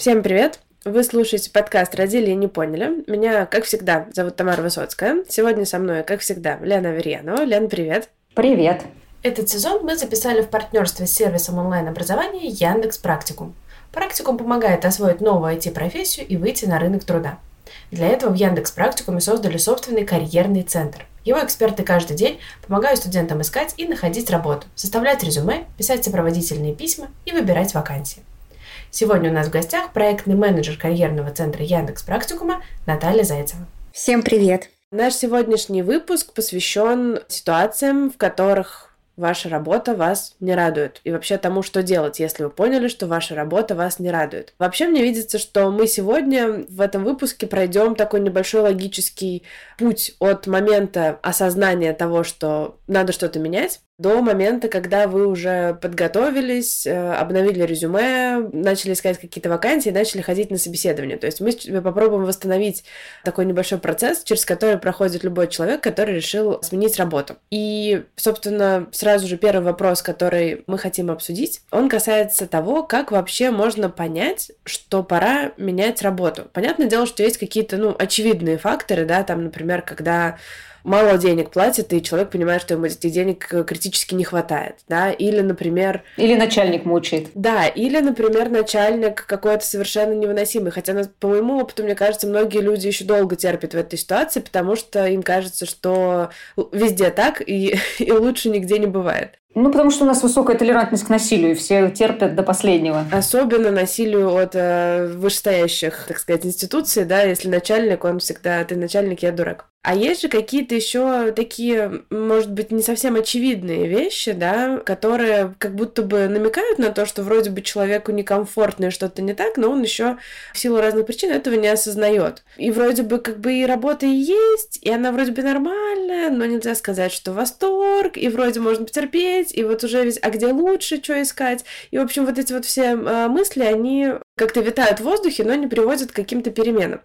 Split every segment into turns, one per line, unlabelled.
Всем привет! Вы слушаете подкаст «Родили и не поняли». Меня, как всегда, зовут Тамара Высоцкая. Сегодня со мной, как всегда, Лена Аверьянова. Лен, привет!
Привет!
Этот сезон мы записали в партнерстве с сервисом онлайн-образования Яндекс Практикум. Практикум помогает освоить новую IT-профессию и выйти на рынок труда. Для этого в Яндекс Практикуме создали собственный карьерный центр. Его эксперты каждый день помогают студентам искать и находить работу, составлять резюме, писать сопроводительные письма и выбирать вакансии. Сегодня у нас в гостях проектный менеджер карьерного центра Яндекс Практикума Наталья Зайцева.
Всем привет!
Наш сегодняшний выпуск посвящен ситуациям, в которых ваша работа вас не радует. И вообще тому, что делать, если вы поняли, что ваша работа вас не радует. Вообще мне видится, что мы сегодня в этом выпуске пройдем такой небольшой логический путь от момента осознания того, что надо что-то менять, до момента, когда вы уже подготовились, э, обновили резюме, начали искать какие-то вакансии, начали ходить на собеседование. То есть мы попробуем восстановить такой небольшой процесс, через который проходит любой человек, который решил сменить работу. И, собственно, сразу же первый вопрос, который мы хотим обсудить, он касается того, как вообще можно понять, что пора менять работу. Понятное дело, что есть какие-то, ну, очевидные факторы, да, там, например, когда мало денег платит, и человек понимает, что ему этих денег э, критически не хватает, да, или, например...
Или начальник мучает.
Да, или, например, начальник какой-то совершенно невыносимый, хотя, по моему опыту, мне кажется, многие люди еще долго терпят в этой ситуации, потому что им кажется, что везде так, и, и лучше нигде не бывает.
Ну, потому что у нас высокая толерантность к насилию, все терпят до последнего.
Особенно насилию от э, вышестоящих, так сказать, институций, да, если начальник, он всегда, ты начальник, я дурак. А есть же какие-то еще такие, может быть, не совсем очевидные вещи, да, которые как будто бы намекают на то, что вроде бы человеку некомфортно и что-то не так, но он еще в силу разных причин этого не осознает. И вроде бы как бы и работа и есть, и она вроде бы нормальная, но нельзя сказать, что восторг, и вроде можно потерпеть, и вот уже весь, а где лучше, что искать? И, в общем, вот эти вот все э, мысли, они как-то витают в воздухе, но не приводят к каким-то переменам.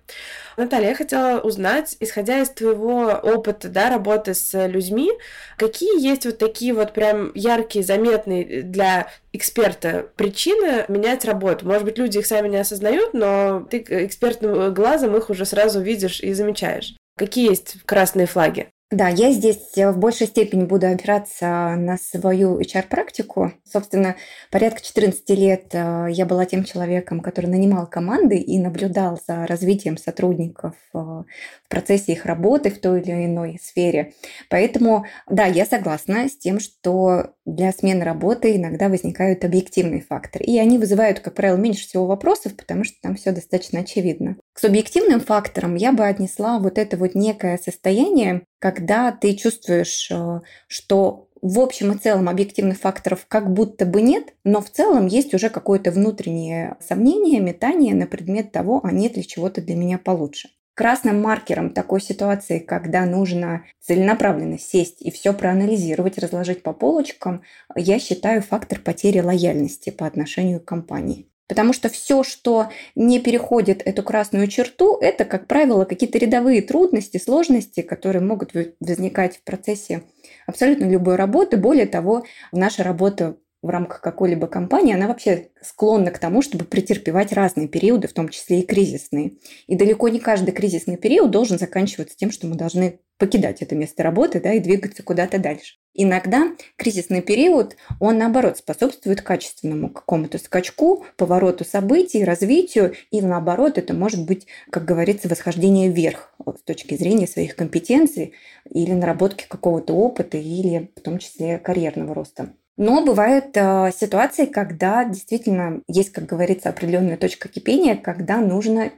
Наталья, я хотела узнать, исходя из твоего опыта, да, работы с людьми, какие есть вот такие вот прям яркие, заметные для эксперта причины менять работу. Может быть, люди их сами не осознают, но ты экспертным глазом их уже сразу видишь и замечаешь. Какие есть красные флаги?
Да, я здесь э, в большей степени буду опираться на свою HR-практику. Собственно, порядка 14 лет э, я была тем человеком, который нанимал команды и наблюдал за развитием сотрудников э, в процессе их работы в той или иной сфере. Поэтому, да, я согласна с тем, что для смены работы иногда возникают объективные факторы. И они вызывают, как правило, меньше всего вопросов, потому что там все достаточно очевидно. К субъективным факторам я бы отнесла вот это вот некое состояние, когда ты чувствуешь, э, что в общем и целом объективных факторов как будто бы нет, но в целом есть уже какое-то внутреннее сомнение, метание на предмет того, а нет ли чего-то для меня получше. Красным маркером такой ситуации, когда нужно целенаправленно сесть и все проанализировать, разложить по полочкам, я считаю фактор потери лояльности по отношению к компании. Потому что все, что не переходит эту красную черту, это, как правило, какие-то рядовые трудности, сложности, которые могут возникать в процессе абсолютно любой работы. Более того, наша работа в рамках какой-либо компании, она вообще склонна к тому, чтобы претерпевать разные периоды, в том числе и кризисные. И далеко не каждый кризисный период должен заканчиваться тем, что мы должны покидать это место работы да, и двигаться куда-то дальше. Иногда кризисный период, он наоборот способствует качественному какому-то скачку, повороту событий, развитию, и наоборот это может быть, как говорится, восхождение вверх с точки зрения своих компетенций или наработки какого-то опыта или в том числе карьерного роста. Но бывают э, ситуации, когда действительно есть, как говорится, определенная точка кипения, когда нужно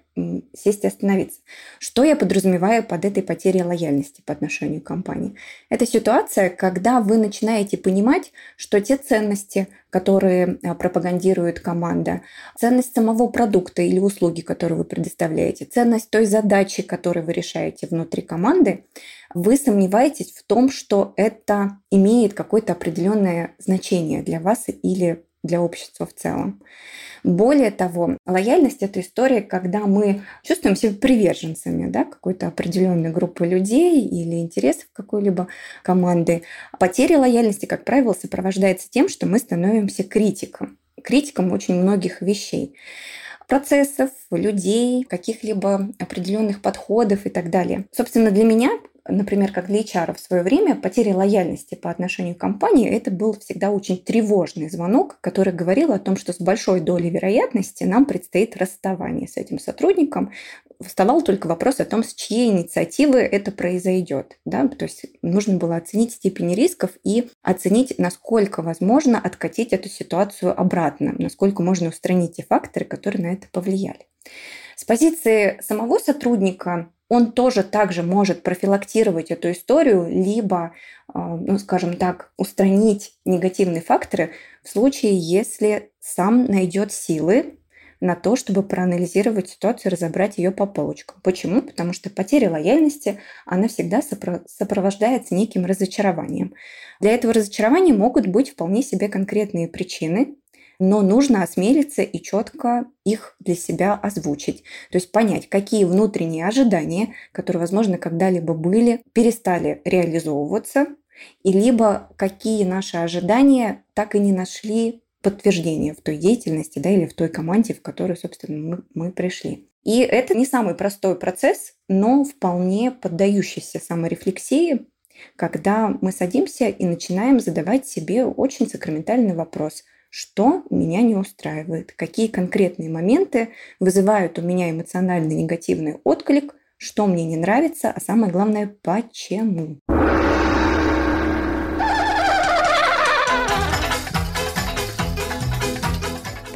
сесть и остановиться. Что я подразумеваю под этой потерей лояльности по отношению к компании? Это ситуация, когда вы начинаете понимать, что те ценности, которые а, пропагандирует команда, ценность самого продукта или услуги, которые вы предоставляете, ценность той задачи, которую вы решаете внутри команды, вы сомневаетесь в том, что это имеет какое-то определенное значение для вас или для общества в целом. Более того, лояльность – это история, когда мы чувствуем себя приверженцами да, какой-то определенной группы людей или интересов какой-либо команды. Потеря лояльности, как правило, сопровождается тем, что мы становимся критиком. Критиком очень многих вещей. процессов, людей, каких-либо определенных подходов и так далее. Собственно, для меня например, как для HR в свое время, потеря лояльности по отношению к компании, это был всегда очень тревожный звонок, который говорил о том, что с большой долей вероятности нам предстоит расставание с этим сотрудником. Вставал только вопрос о том, с чьей инициативы это произойдет. Да? То есть нужно было оценить степень рисков и оценить, насколько возможно откатить эту ситуацию обратно, насколько можно устранить те факторы, которые на это повлияли. С позиции самого сотрудника он тоже также может профилактировать эту историю, либо, а, ну, скажем так, устранить негативные факторы в случае, если сам найдет силы на то, чтобы проанализировать ситуацию, разобрать ее по полочкам. Почему? Потому что потеря лояльности, она всегда сопровождается неким разочарованием. Для этого разочарования могут быть вполне себе конкретные причины, но нужно осмелиться и четко их для себя озвучить. То есть понять, какие внутренние ожидания, которые, возможно, когда-либо были, перестали реализовываться, и либо какие наши ожидания так и не нашли подтверждения в той деятельности да, или в той команде, в которую, собственно, мы, мы пришли. И это не самый простой процесс, но вполне поддающийся саморефлексии, когда мы садимся и начинаем задавать себе очень сакраментальный вопрос – что меня не устраивает, какие конкретные моменты вызывают у меня эмоционально негативный отклик, что мне не нравится, а самое главное, почему.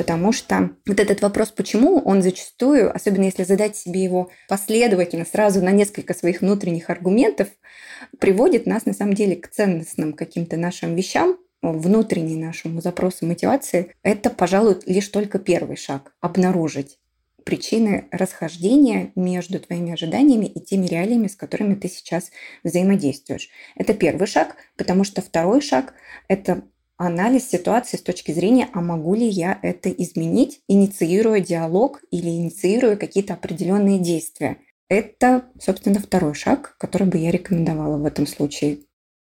Потому что вот этот вопрос «почему?» он зачастую, особенно если задать себе его последовательно, сразу на несколько своих внутренних аргументов, приводит нас на самом деле к ценностным каким-то нашим вещам, внутренний нашему запросу мотивации, это, пожалуй, лишь только первый шаг – обнаружить причины расхождения между твоими ожиданиями и теми реалиями, с которыми ты сейчас взаимодействуешь. Это первый шаг, потому что второй шаг – это анализ ситуации с точки зрения, а могу ли я это изменить, инициируя диалог или инициируя какие-то определенные действия. Это, собственно, второй шаг, который бы я рекомендовала в этом случае.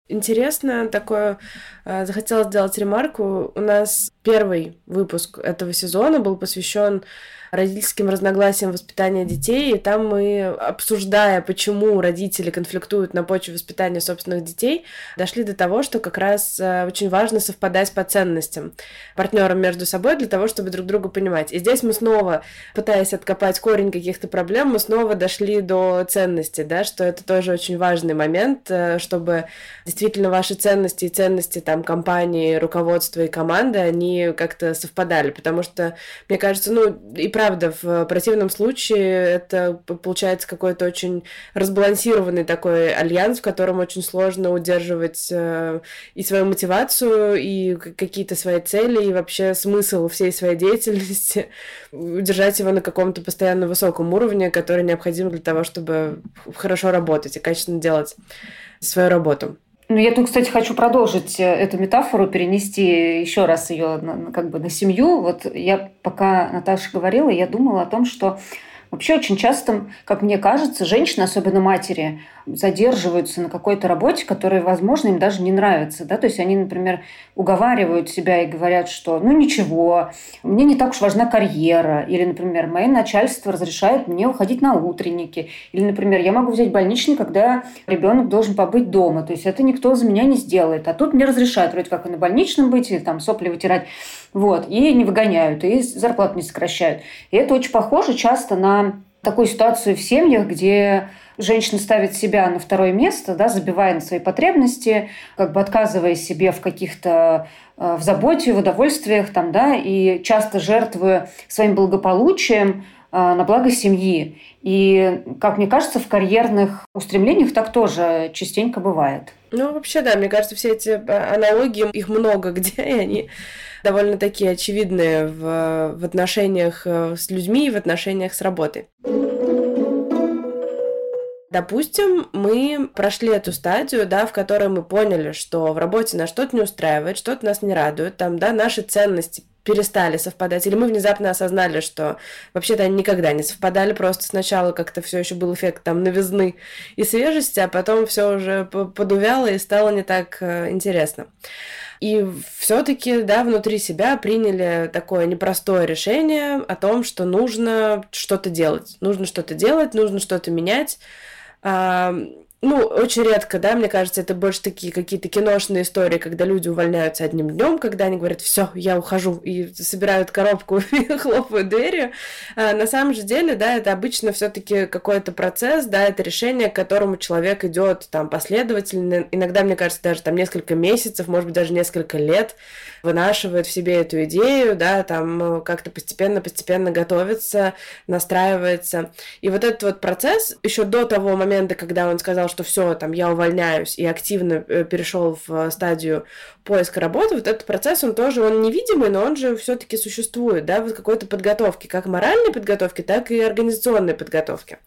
Интересно такое, э, захотела сделать ремарку. У нас первый выпуск этого сезона был посвящен родительским разногласиям воспитания детей, и там мы, обсуждая, почему родители конфликтуют на почве воспитания собственных детей, дошли до того, что как раз э, очень важно совпадать по ценностям партнерам между собой для того, чтобы друг друга понимать. И здесь мы снова, пытаясь откопать корень каких-то проблем, мы снова дошли до ценности, да, что это тоже очень важный момент, э, чтобы действительно ваши ценности и ценности там компании, руководства и команды, они как-то совпадали, потому что, мне кажется, ну, и правда, в противном случае это получается какой-то очень разбалансированный такой альянс, в котором очень сложно удерживать э, и свою мотивацию, и какие-то свои цели, и вообще смысл всей своей деятельности, удержать его на каком-то постоянно высоком уровне, который необходим для того, чтобы хорошо работать и качественно делать свою работу.
Ну, я тут, кстати, хочу продолжить э, эту метафору, перенести еще раз ее на, как бы на семью. Вот я пока Наташа говорила, я думала о том, что вообще очень часто, как мне кажется, женщины, особенно матери, задерживаются на какой-то работе, которая, возможно, им даже не нравится. Да? То есть они, например, уговаривают себя и говорят, что ну ничего, мне не так уж важна карьера. Или, например, мое начальство разрешает мне уходить на утренники. Или, например, я могу взять больничный, когда ребенок должен побыть дома. То есть это никто за меня не сделает. А тут мне разрешают вроде как и на больничном быть, или там сопли вытирать. Вот. И не выгоняют, и зарплату не сокращают. И это очень похоже часто на такую ситуацию в семьях, где женщина ставит себя на второе место, да, забивая на свои потребности, как бы отказывая себе в каких-то э, в заботе, в удовольствиях, там, да, и часто жертвуя своим благополучием на благо семьи. И, как мне кажется, в карьерных устремлениях так тоже частенько бывает.
Ну, вообще, да, мне кажется, все эти э, аналогии, их много где, и они довольно такие очевидные в, в отношениях с людьми и в отношениях с работой. Допустим, мы прошли эту стадию, да, в которой мы поняли, что в работе нас что-то не устраивает, что-то нас не радует, там, да, наши ценности перестали совпадать, или мы внезапно осознали, что вообще-то они никогда не совпадали, просто сначала как-то все еще был эффект там новизны и свежести, а потом все уже подувяло и стало не так э, интересно. И все-таки, да, внутри себя приняли такое непростое решение о том, что нужно что-то делать. Нужно что-то делать, нужно что-то менять ну, очень редко, да, мне кажется, это больше такие какие-то киношные истории, когда люди увольняются одним днем, когда они говорят, все, я ухожу, и собирают коробку и хлопают дверью. А на самом же деле, да, это обычно все-таки какой-то процесс, да, это решение, к которому человек идет там последовательно, иногда, мне кажется, даже там несколько месяцев, может быть, даже несколько лет, вынашивает в себе эту идею, да, там как-то постепенно-постепенно готовится, настраивается. И вот этот вот процесс, еще до того момента, когда он сказал, что все, там, я увольняюсь, и активно э, перешел в стадию поиска работы, вот этот процесс, он тоже, он невидимый, но он же все-таки существует, да, вот какой-то подготовки, как моральной подготовки, так и организационной подготовки.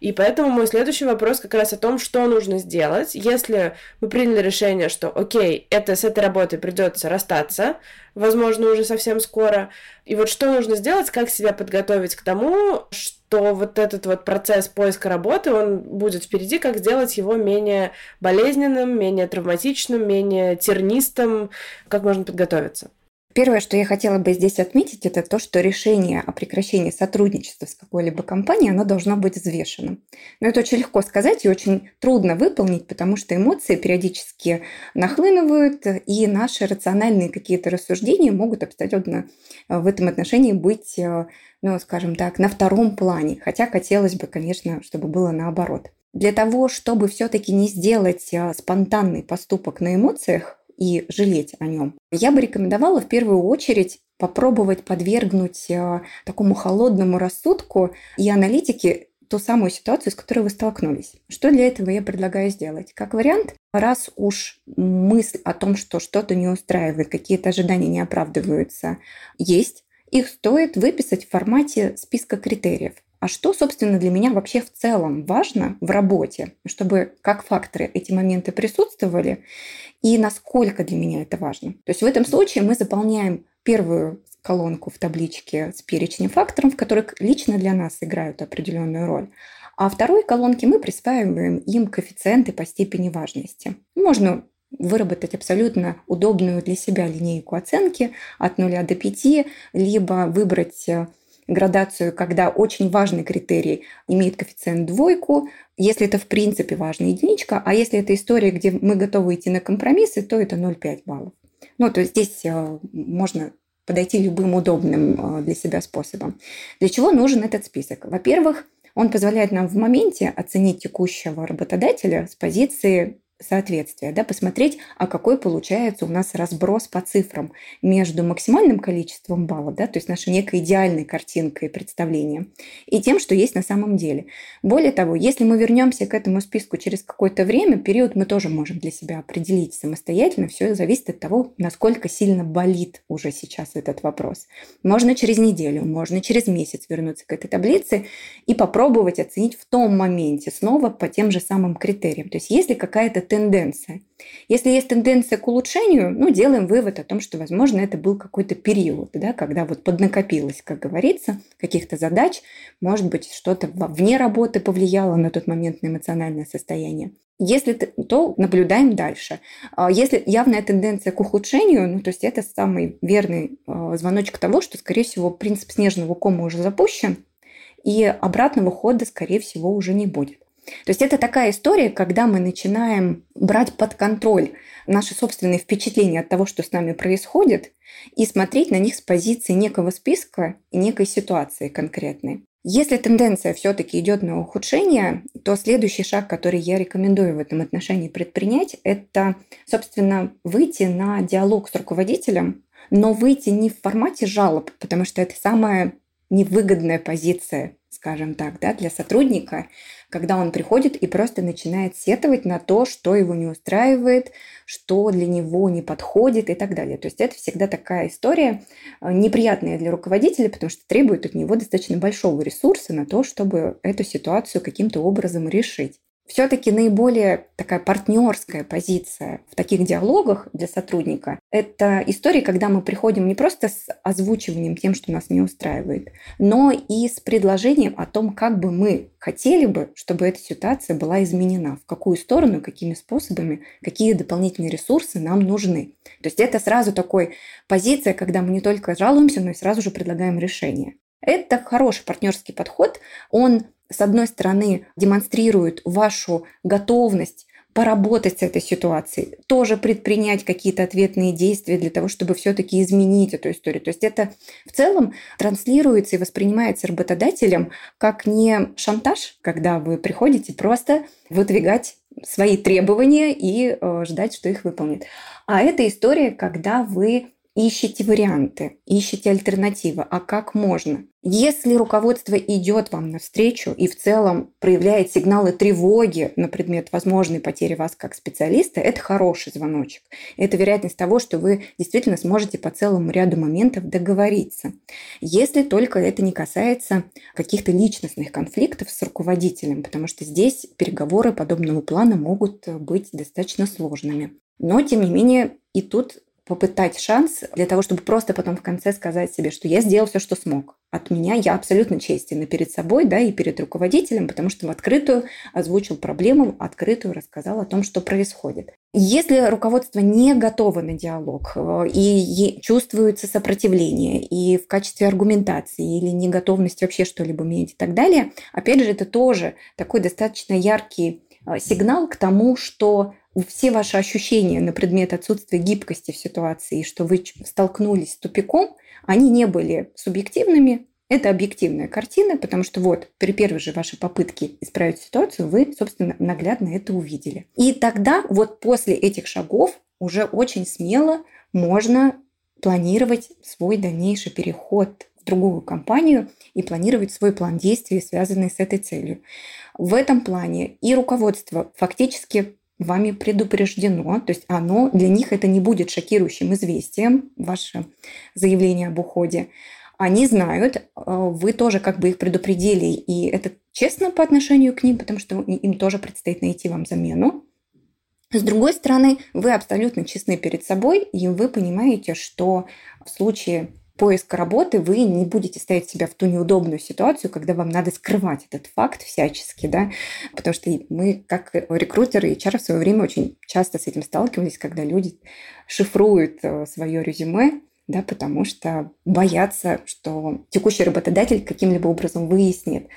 И поэтому мой следующий вопрос как раз о том, что нужно сделать, если мы приняли решение, что, окей, это с этой работой придется расстаться, возможно, уже совсем скоро, и вот что нужно сделать, как себя подготовить к тому, что вот этот вот процесс поиска работы, он будет впереди, как сделать его менее болезненным, менее травматичным, менее тернистым, как можно подготовиться.
Первое, что я хотела бы здесь отметить, это то, что решение о прекращении сотрудничества с какой-либо компанией, оно должно быть взвешенным. Но это очень легко сказать и очень трудно выполнить, потому что эмоции периодически нахлынывают, и наши рациональные какие-то рассуждения могут абсолютно э, в этом отношении быть, э, ну, скажем так, на втором плане. Хотя хотелось бы, конечно, чтобы было наоборот. Для того, чтобы все-таки не сделать э, спонтанный поступок на эмоциях, и жалеть о нем. Я бы рекомендовала в первую очередь попробовать подвергнуть э, такому холодному рассудку и аналитике ту самую ситуацию, с которой вы столкнулись. Что для этого я предлагаю сделать? Как вариант, раз уж мысль о том, что что-то не устраивает, какие-то ожидания не оправдываются, есть, их стоит выписать в формате списка критериев. А что, собственно, для меня вообще в целом важно в работе, чтобы как факторы эти моменты присутствовали, и насколько для меня это важно. То есть в этом случае мы заполняем первую колонку в табличке с перечнем факторов, в которых лично для нас играют определенную роль. А второй колонке мы присваиваем им коэффициенты по степени важности. Можно выработать абсолютно удобную для себя линейку оценки от 0 до 5, либо выбрать э, градацию, когда очень важный критерий имеет коэффициент двойку, если это в принципе важная единичка, а если это история, где мы готовы идти на компромиссы, то это 0,5 баллов. Ну, то есть здесь э, можно подойти любым удобным э, для себя способом. Для чего нужен этот список? Во-первых, он позволяет нам в моменте оценить текущего работодателя с позиции соответствия, да, посмотреть, а какой получается у нас разброс по цифрам между максимальным количеством баллов, да, то есть нашей некой идеальной картинкой представления, и тем, что есть на самом деле. Более того, если мы вернемся к этому списку через какое-то время, период мы тоже можем для себя определить самостоятельно, все зависит от того, насколько сильно болит уже сейчас этот вопрос. Можно через неделю, можно через месяц вернуться к этой таблице и попробовать оценить в том моменте снова по тем же самым критериям. То есть если какая-то тенденция. Если есть тенденция к улучшению, ну, делаем вывод о том, что, возможно, это был какой-то период, да, когда вот поднакопилось, как говорится, каких-то задач, может быть, что-то вне работы повлияло на тот момент на эмоциональное состояние. Если то наблюдаем дальше. А если явная тенденция к ухудшению, ну, то есть это самый верный а, звоночек того, что, скорее всего, принцип снежного кома уже запущен, и обратного хода, скорее всего, уже не будет. То есть это такая история, когда мы начинаем брать под контроль наши собственные впечатления от того, что с нами происходит, и смотреть на них с позиции некого списка и некой ситуации конкретной. Если тенденция все-таки идет на ухудшение, то следующий шаг, который я рекомендую в этом отношении предпринять, это, собственно, выйти на диалог с руководителем, но выйти не в формате жалоб, потому что это самая невыгодная позиция, скажем так, да, для сотрудника, когда он приходит и просто начинает сетовать на то, что его не устраивает, что для него не подходит и так далее. То есть это всегда такая история э, неприятная для руководителя, потому что требует от него достаточно большого ресурса на то, чтобы эту ситуацию каким-то образом решить. Все-таки наиболее такая партнерская позиция в таких диалогах для сотрудника – это история, когда мы приходим не просто с озвучиванием тем, что нас не устраивает, но и с предложением о том, как бы мы хотели бы, чтобы эта ситуация была изменена, в какую сторону, какими способами, какие дополнительные ресурсы нам нужны. То есть это сразу такой позиция, когда мы не только жалуемся, но и сразу же предлагаем решение. Это хороший партнерский подход. Он с одной стороны, демонстрирует вашу готовность поработать с этой ситуацией, тоже предпринять какие-то ответные действия для того, чтобы все-таки изменить эту историю. То есть это в целом транслируется и воспринимается работодателем как не шантаж, когда вы приходите просто выдвигать свои требования и э, ждать, что их выполнит. А это история, когда вы ищите варианты, ищите альтернативы, а как можно. Если руководство идет вам навстречу и в целом проявляет сигналы тревоги на предмет возможной потери вас как специалиста, это хороший звоночек. Это вероятность того, что вы действительно сможете по целому ряду моментов договориться. Если только это не касается каких-то личностных конфликтов с руководителем, потому что здесь переговоры подобного плана могут быть достаточно сложными. Но, тем не менее, и тут попытать шанс для того, чтобы просто потом в конце сказать себе, что я сделал все, что смог. От меня я абсолютно честен и перед собой, да, и перед руководителем, потому что в открытую озвучил проблему, открытую рассказал о том, что происходит. Если руководство не готово на диалог э, и чувствуется сопротивление и в качестве аргументации или неготовность вообще что-либо менять и так далее, опять же, это тоже такой достаточно яркий э, сигнал к тому, что все ваши ощущения на предмет отсутствия гибкости в ситуации, что вы столкнулись с тупиком, они не были субъективными, это объективная картина, потому что вот при первой же вашей попытке исправить ситуацию вы, собственно, наглядно это увидели. И тогда вот после этих шагов уже очень смело можно планировать свой дальнейший переход в другую компанию и планировать свой план действий, связанный с этой целью. В этом плане и руководство фактически вами предупреждено, то есть оно для них это не будет шокирующим известием, ваше заявление об уходе. Они знают, э, вы тоже как бы их предупредили, и это честно по отношению к ним, потому что им тоже предстоит найти вам замену. С другой стороны, вы абсолютно честны перед собой, и вы понимаете, что в случае поиска работы вы не будете ставить себя в ту неудобную ситуацию, когда вам надо скрывать этот факт всячески, да, потому что мы, как рекрутеры и HR в свое время очень часто с этим сталкивались, когда люди шифруют э, свое резюме, да, потому что боятся, что текущий работодатель каким-либо образом выяснит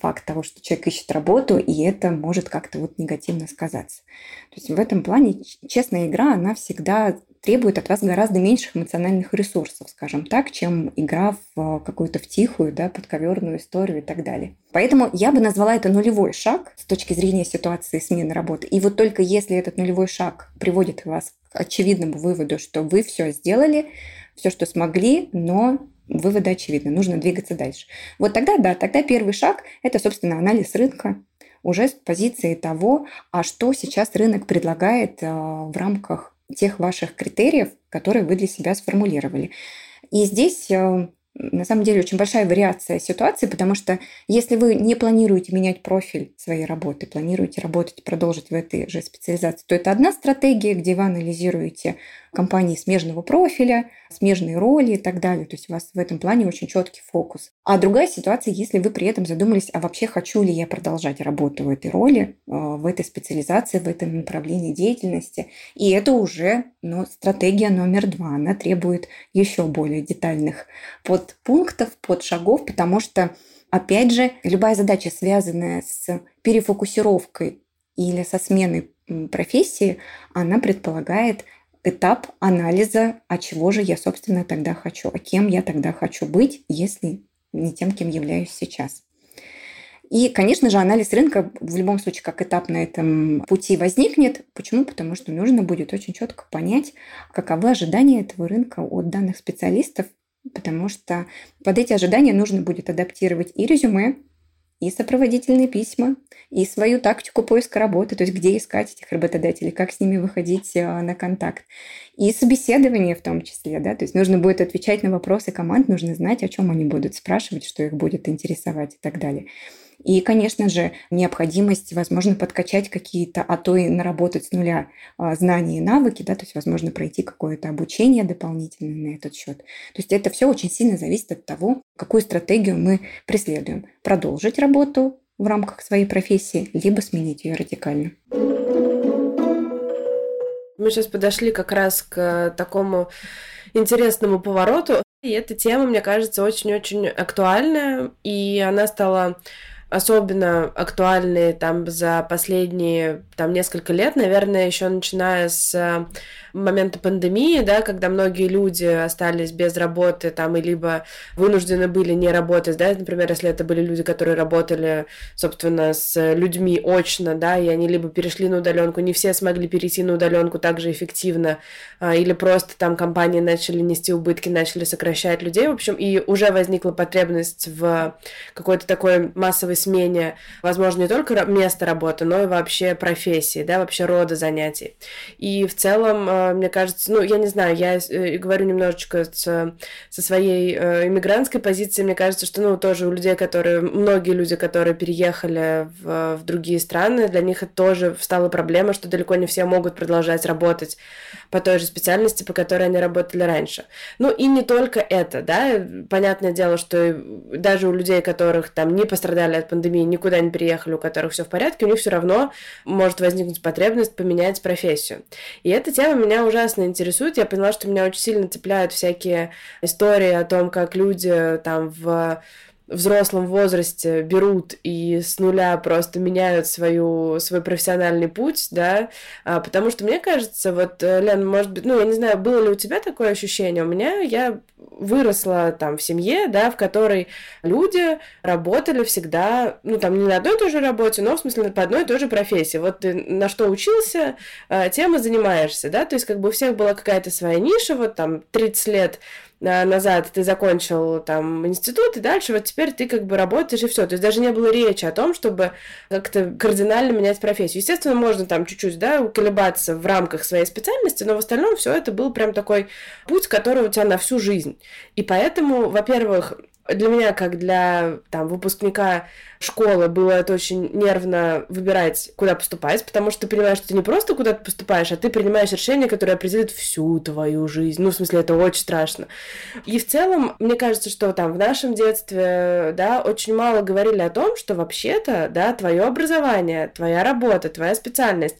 факт того, что человек ищет работу, и это может как-то вот негативно сказаться. То есть в этом плане честная игра, она всегда требует от вас гораздо меньших эмоциональных ресурсов, скажем так, чем игра в какую-то втихую, да, подковерную историю и так далее. Поэтому я бы назвала это нулевой шаг с точки зрения ситуации смены работы. И вот только если этот нулевой шаг приводит вас к очевидному выводу, что вы все сделали, все, что смогли, но выводы очевидны, нужно двигаться дальше. Вот тогда, да, тогда первый шаг – это, собственно, анализ рынка, уже с позиции того, а что сейчас рынок предлагает э, в рамках тех ваших критериев, которые вы для себя сформулировали. И здесь э, на самом деле очень большая вариация ситуации, потому что если вы не планируете менять профиль своей работы, планируете работать, продолжить в этой же специализации, то это одна стратегия, где вы анализируете компании смежного профиля, смежные роли и так далее. То есть у вас в этом плане очень четкий фокус. А другая ситуация, если вы при этом задумались, а вообще хочу ли я продолжать работу в этой роли, э, в этой специализации, в этом направлении деятельности. И это уже ну, стратегия номер два. Она требует еще более детальных подпунктов, подшагов, потому что Опять же, любая задача, связанная с перефокусировкой или со сменой профессии, она предполагает этап анализа, а чего же я, собственно, тогда хочу, а кем я тогда хочу быть, если не тем, кем являюсь сейчас. И, конечно же, анализ рынка в любом случае как этап на этом пути возникнет. Почему? Потому что нужно будет очень четко понять, каковы ожидания этого рынка от данных специалистов, потому что под эти ожидания нужно будет адаптировать и резюме, и сопроводительные письма, и свою тактику поиска работы, то есть где искать этих работодателей, как с ними выходить э, на контакт. И собеседование в том числе, да, то есть нужно будет отвечать на вопросы команд, нужно знать, о чем они будут спрашивать, что их будет интересовать и так далее. И, конечно же, необходимость, возможно, подкачать какие-то, а то и наработать с нуля а, знания и навыки, да, то есть, возможно, пройти какое-то обучение дополнительное на этот счет. То есть это все очень сильно зависит от того, какую стратегию мы преследуем. Продолжить работу в рамках своей профессии, либо сменить ее радикально.
Мы сейчас подошли как раз к такому интересному повороту. И эта тема, мне кажется, очень-очень актуальная, и она стала особенно актуальной там за последние там несколько лет, наверное, еще начиная с момента пандемии, да, когда многие люди остались без работы там и либо вынуждены были не работать, да, например, если это были люди, которые работали, собственно, с людьми очно, да, и они либо перешли на удаленку, не все смогли перейти на удаленку так же эффективно, а, или просто там компании начали нести убытки, начали сокращать людей, в общем, и уже возникла потребность в какой-то такой массовой смене, возможно, не только места работы, но и вообще профессии, да, вообще рода занятий. И в целом а, мне кажется, ну, я не знаю, я э, говорю немножечко с, со своей э, иммигрантской позиции, мне кажется, что, ну, тоже у людей, которые, многие люди, которые переехали в, в другие страны, для них это тоже стала проблема, что далеко не все могут продолжать работать по той же специальности, по которой они работали раньше. Ну, и не только это, да, понятное дело, что даже у людей, которых там не пострадали от пандемии, никуда не переехали, у которых все в порядке, у них все равно может возникнуть потребность поменять профессию. И эта тема меня меня ужасно интересует. Я поняла, что меня очень сильно цепляют всякие истории о том, как люди там в взрослом возрасте берут и с нуля просто меняют свою, свой профессиональный путь, да, а, потому что мне кажется, вот, э, Лен, может быть, ну, я не знаю, было ли у тебя такое ощущение, у меня, я выросла там в семье, да, в которой люди работали всегда, ну, там, не на одной и той же работе, но, в смысле, по одной и той же профессии. Вот ты на что учился, а, тем и занимаешься, да, то есть, как бы у всех была какая-то своя ниша, вот там 30 лет назад ты закончил там институт, и дальше вот теперь ты как бы работаешь, и все. То есть даже не было речи о том, чтобы как-то кардинально менять профессию. Естественно, можно там чуть-чуть, да, колебаться в рамках своей специальности, но в остальном все это был прям такой путь, который у тебя на всю жизнь. И поэтому, во-первых, для меня, как для там, выпускника школы, было это очень нервно выбирать, куда поступать, потому что ты понимаешь, что ты не просто куда-то поступаешь, а ты принимаешь решение, которое определит всю твою жизнь. Ну, в смысле, это очень страшно. И в целом, мне кажется, что там в нашем детстве, да, очень мало говорили о том, что вообще-то, да, твое образование, твоя работа, твоя специальность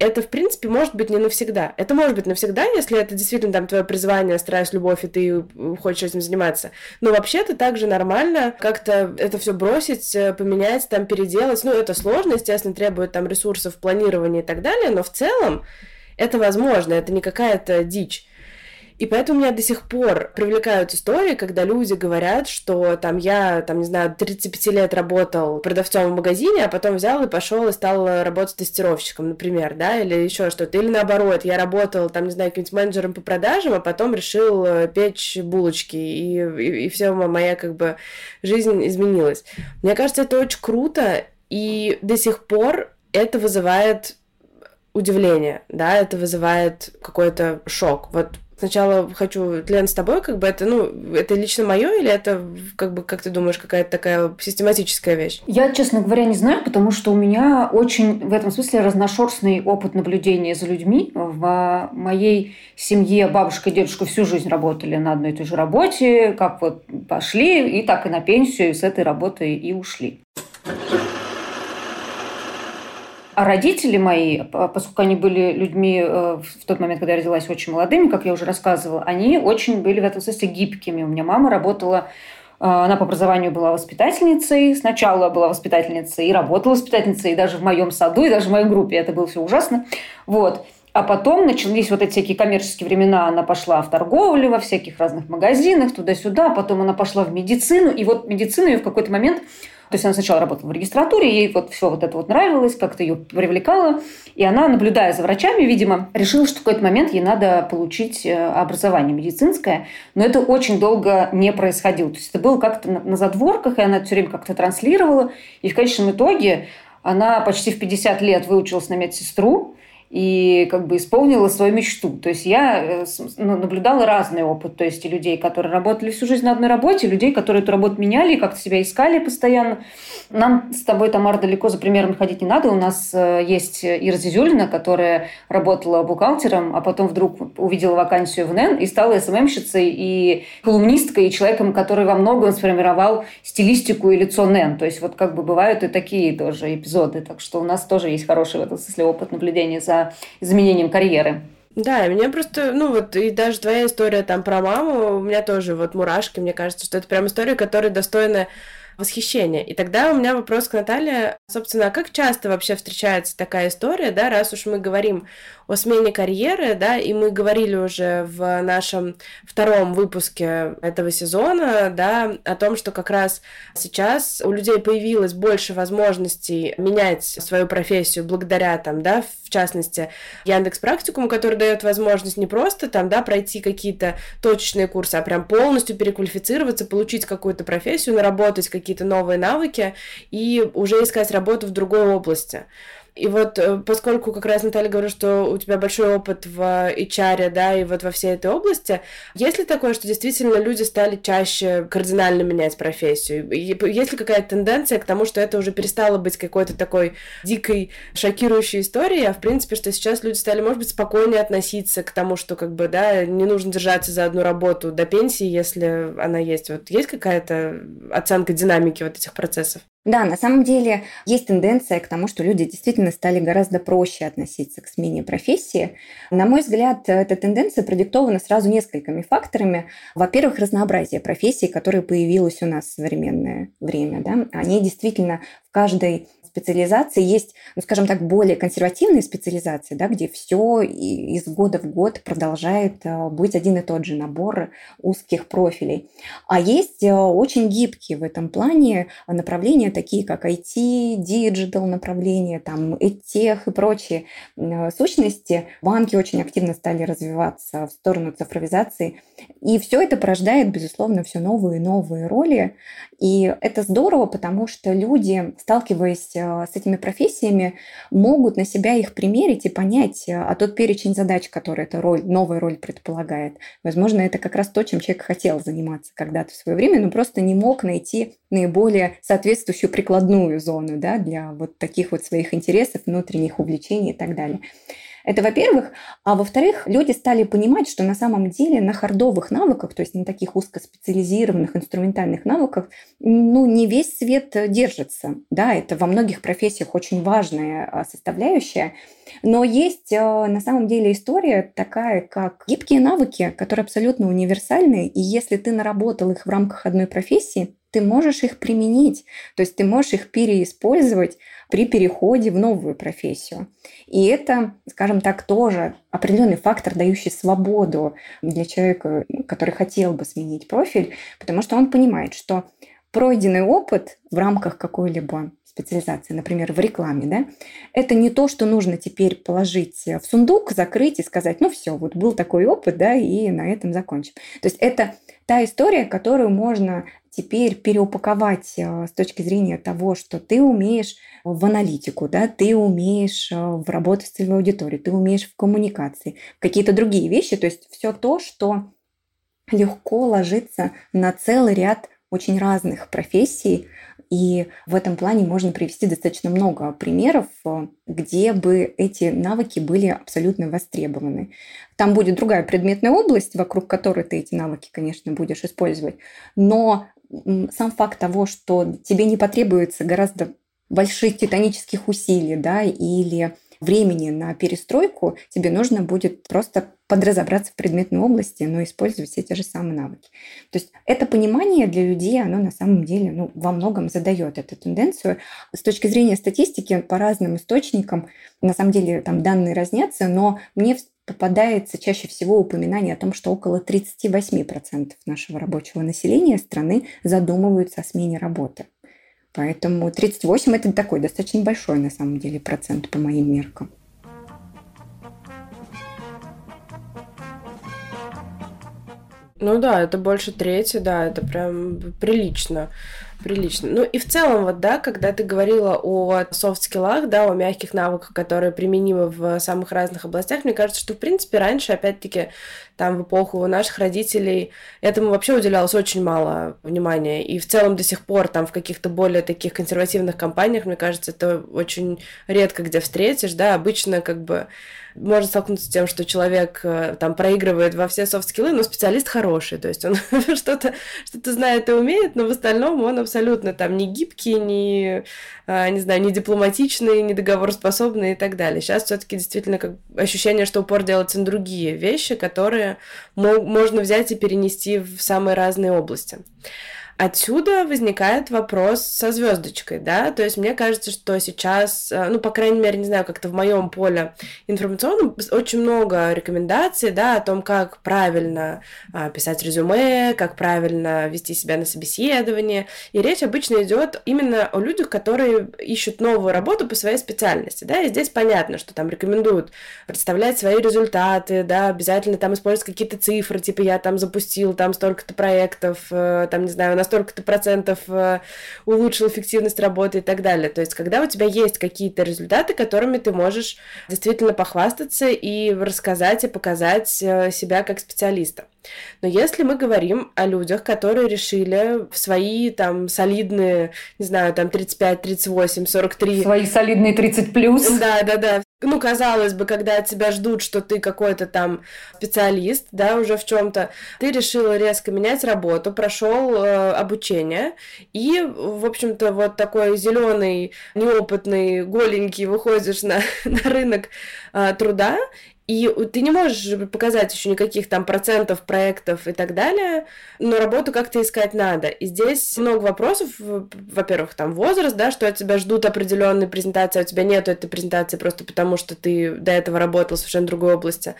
это, в принципе, может быть не навсегда. Это может быть навсегда, если это действительно там твое призвание, страсть, любовь, и ты хочешь этим заниматься. Но вообще-то также нормально как-то это все бросить, э, поменять, там, переделать. Ну, это сложно, естественно, требует там ресурсов, планирования и так далее, но в целом это возможно, это не какая-то дичь. И поэтому меня до сих пор привлекают истории, когда люди говорят, что там я, там, не знаю, 35 лет работал продавцом в магазине, а потом взял и пошел и стал работать тестировщиком, например, да, или еще что-то. Или наоборот, я работал, там, не знаю, каким-нибудь менеджером по продажам, а потом решил э, печь булочки, и, и, и все, моя как бы жизнь изменилась. Мне кажется, это очень круто, и до сих пор это вызывает удивление, да, это вызывает какой-то шок. Вот сначала хочу, Лен, с тобой, как бы это, ну, это лично мое или это, как бы, как ты думаешь, какая-то такая систематическая вещь?
Я, честно говоря, не знаю, потому что у меня очень в этом смысле разношерстный опыт наблюдения за людьми. В моей семье бабушка и дедушка всю жизнь работали на одной и той же работе, как вот пошли, и так и на пенсию, и с этой работы и ушли. А родители мои, поскольку они были людьми э, в тот момент, когда я родилась, очень молодыми, как я уже рассказывала, они очень были в этом смысле гибкими. У меня мама работала э, она по образованию была воспитательницей. Сначала была воспитательницей и работала воспитательницей, и даже в моем саду, и даже в моей группе. Это было все ужасно. Вот. А потом начались вот эти всякие коммерческие времена. Она пошла в торговлю, во всяких разных магазинах, туда-сюда. Потом она пошла в медицину. И вот медицину ее в какой-то момент то есть она сначала работала в регистратуре, ей вот все вот это вот нравилось, как-то ее привлекало. И она, наблюдая за врачами, видимо, решила, что в какой-то момент ей надо получить э, образование медицинское. Но это очень долго не происходило. То есть это было как-то на задворках, и она все время как-то транслировала. И в конечном итоге она почти в 50 лет выучилась на медсестру, и как бы исполнила свою мечту. То есть я э, ну, наблюдала разный опыт, то есть и людей, которые работали всю жизнь на одной работе, и людей, которые эту работу меняли, как-то себя искали постоянно. Нам с тобой, Тамар, далеко за примером ходить не надо. У нас э, есть Ира Зизюлина, которая работала бухгалтером, а потом вдруг увидела вакансию в НН и стала СММщицей и колумнисткой, и человеком, который во многом сформировал стилистику и лицо НН. То есть вот как бы бывают и такие тоже эпизоды. Так что у нас тоже есть хороший в этом смысле опыт наблюдения за изменением карьеры.
Да, мне просто, ну вот, и даже твоя история там про маму, у меня тоже вот мурашки, мне кажется, что это прям история, которая достойна восхищения. И тогда у меня вопрос к Наталье, собственно, а как часто вообще встречается такая история, да, раз уж мы говорим о смене карьеры, да, и мы говорили уже в нашем втором выпуске этого сезона, да, о том, что как раз сейчас у людей появилось больше возможностей менять свою профессию благодаря там, да, в частности, Яндекс Практикум, который дает возможность не просто там, да, пройти какие-то точечные курсы, а прям полностью переквалифицироваться, получить какую-то профессию, наработать какие-то новые навыки и уже искать работу в другой области. И вот э, поскольку как раз Наталья говорит, что у тебя большой опыт в HR, да, и вот во всей этой области, есть ли такое, что действительно люди стали чаще кардинально менять профессию? Есть ли какая-то тенденция к тому, что это уже перестало быть какой-то такой дикой, шокирующей историей, а в принципе, что сейчас люди стали, может быть, спокойнее относиться к тому, что как бы, да, не нужно держаться за одну работу до пенсии, если она есть. Вот есть какая-то оценка динамики вот этих процессов?
Да, на самом деле есть тенденция к тому, что люди действительно стали гораздо проще относиться к смене профессии. На мой взгляд, эта тенденция продиктована сразу несколькими факторами. Во-первых, разнообразие профессий, которое появилось у нас в современное время. Да? Они действительно в каждой специализации есть, ну, скажем так, более консервативные специализации, да, где все из года в год продолжает э, быть один и тот же набор узких профилей. А есть э, очень гибкие в этом плане направления, такие как IT, digital направления, там, tech и прочие э, сущности. Банки очень активно стали развиваться в сторону цифровизации. И все это порождает, безусловно, все новые и новые роли. И это здорово, потому что люди, сталкиваясь с этими профессиями, могут на себя их примерить и понять, э, а тот перечень задач, который эта роль, новая роль предполагает. Возможно, это как раз то, чем человек хотел заниматься когда-то в свое время, но просто не мог найти наиболее соответствующую прикладную зону да, для вот таких вот своих интересов, внутренних увлечений и так далее. Это во-первых. А во-вторых, люди стали понимать, что на самом деле на хардовых навыках, то есть на таких узкоспециализированных инструментальных навыках, ну, не весь свет держится. Да, это во многих профессиях очень важная а, составляющая. Но есть а, на самом деле история такая, как гибкие навыки, которые абсолютно универсальны. И если ты наработал их в рамках одной профессии, ты можешь их применить, то есть ты можешь их переиспользовать при переходе в новую профессию. И это, скажем так, тоже определенный фактор, дающий свободу для человека, который хотел бы сменить профиль, потому что он понимает, что пройденный опыт в рамках какой-либо специализации, например, в рекламе, да, это не то, что нужно теперь положить в сундук, закрыть и сказать, ну все, вот был такой опыт, да, и на этом закончим. То есть это та история, которую можно теперь переупаковать э, с точки зрения того, что ты умеешь в аналитику, да, ты умеешь э, в работу с целевой аудиторией, ты умеешь в коммуникации, какие-то другие вещи, то есть все то, что легко ложится на целый ряд очень разных профессий, и в этом плане можно привести достаточно много примеров, э, где бы эти навыки были абсолютно востребованы. Там будет другая предметная область, вокруг которой ты эти навыки, конечно, будешь использовать, но сам факт того, что тебе не потребуется гораздо больших титанических усилий, да, или времени на перестройку, тебе нужно будет просто подразобраться в предметной области, но использовать все те же самые навыки. То есть это понимание для людей, оно на самом деле ну, во многом задает эту тенденцию. С точки зрения статистики, по разным источникам, на самом деле там данные разнятся, но мне попадается чаще всего упоминание о том, что около 38% нашего рабочего населения страны задумываются о смене работы. Поэтому 38 это такой достаточно большой на самом деле процент по моим меркам.
Ну да, это больше трети, да, это прям прилично. Прилично. Ну и в целом, вот, да, когда ты говорила о софт-скиллах, да, о мягких навыках, которые применимы в самых разных областях, мне кажется, что, в принципе, раньше, опять-таки, там в эпоху наших родителей. Этому вообще уделялось очень мало внимания. И в целом до сих пор там в каких-то более таких консервативных компаниях, мне кажется, это очень редко где встретишь, да, обычно как бы можно столкнуться с тем, что человек э, там проигрывает во все софт-скиллы, но специалист хороший, то есть он что-то что знает и умеет, но в остальном он абсолютно там не гибкий, не, не знаю, не дипломатичный, не договороспособный и так далее. Сейчас все таки действительно как ощущение, что упор делается на другие вещи, которые можно взять и перенести в самые разные области. Отсюда возникает вопрос со звездочкой, да, то есть мне кажется, что сейчас, э, ну, по крайней мере, не знаю, как-то в моем поле информационном очень много рекомендаций, да, о том, как правильно а, писать резюме, как правильно вести себя на собеседовании, и речь обычно идет именно о людях, которые ищут новую работу по своей специальности, да, и здесь понятно, что там рекомендуют представлять свои результаты, да, обязательно там использовать какие-то цифры, типа я там запустил там столько-то проектов, э, там, не знаю, у нас столько-то процентов э, улучшил эффективность работы и так далее. То есть, когда у тебя есть какие-то результаты, которыми ты можешь действительно похвастаться и рассказать и показать э, себя как специалиста. Но если мы говорим о людях, которые решили в свои там солидные, не знаю, там 35, 38, 43...
Свои солидные 30 плюс.
Да, да, да. Ну, казалось бы, когда от тебя ждут, что ты какой-то там специалист, да, уже в чем-то, ты решила резко менять работу, прошел э, обучение, и, в общем-то, вот такой зеленый, неопытный, голенький выходишь на, на рынок э, труда, и ты не можешь показать еще никаких там процентов проектов и так далее, но работу как-то искать надо. И здесь много вопросов. Во-первых, там возраст, да, что от тебя ждут определенные презентации, а у тебя нет этой презентации просто потому, что ты до этого работал в совершенно другой области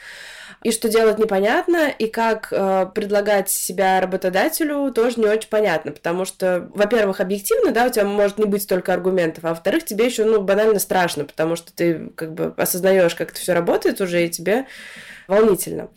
и что делать непонятно, и как э, предлагать себя работодателю тоже не очень понятно, потому что, во-первых, объективно, да, у тебя может не быть столько аргументов, а во-вторых, тебе еще, ну, банально страшно, потому что ты как бы осознаешь, как это все работает уже, и тебе волнительно.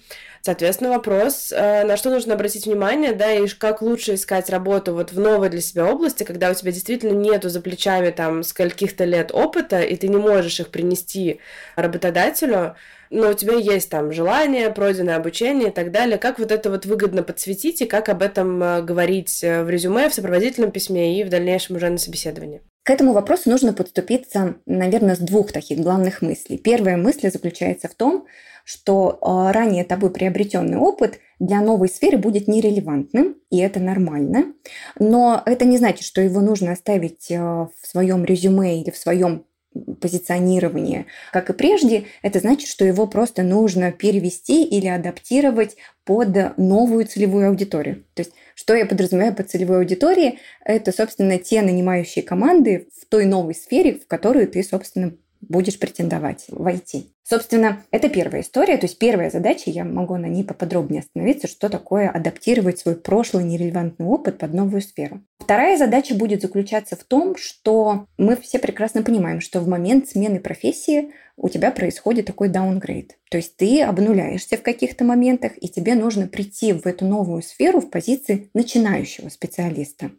Соответственно, вопрос, э, на что нужно обратить внимание, да, и как лучше искать работу вот в новой для себя области, когда у тебя действительно нету за плечами там скольких-то лет опыта, и ты не можешь их принести работодателю, но у тебя есть там желание, пройденное обучение и так далее. Как вот это вот выгодно подсветить и как об этом э, говорить э, в резюме, в сопроводительном письме и в дальнейшем уже на собеседовании?
К этому вопросу нужно подступиться, наверное, с двух таких главных мыслей. Первая мысль заключается в том, что э, ранее тобой приобретенный опыт для новой сферы будет нерелевантным, и это нормально. Но это не значит, что его нужно оставить в своем резюме или в своем позиционирование, как и прежде, это значит, что его просто нужно перевести или адаптировать под новую целевую аудиторию. То есть, что я подразумеваю под целевой аудиторией, это, собственно, те нанимающие команды в той новой сфере, в которую ты, собственно, будешь претендовать войти. Собственно, это первая история, то есть первая задача, я могу на ней поподробнее остановиться, что такое адаптировать свой прошлый нерелевантный опыт под новую сферу. Вторая задача будет заключаться в том, что мы все прекрасно понимаем, что в момент смены профессии у тебя происходит такой даунгрейд. То есть ты обнуляешься в каких-то моментах, и тебе нужно прийти в эту новую сферу в позиции начинающего специалиста.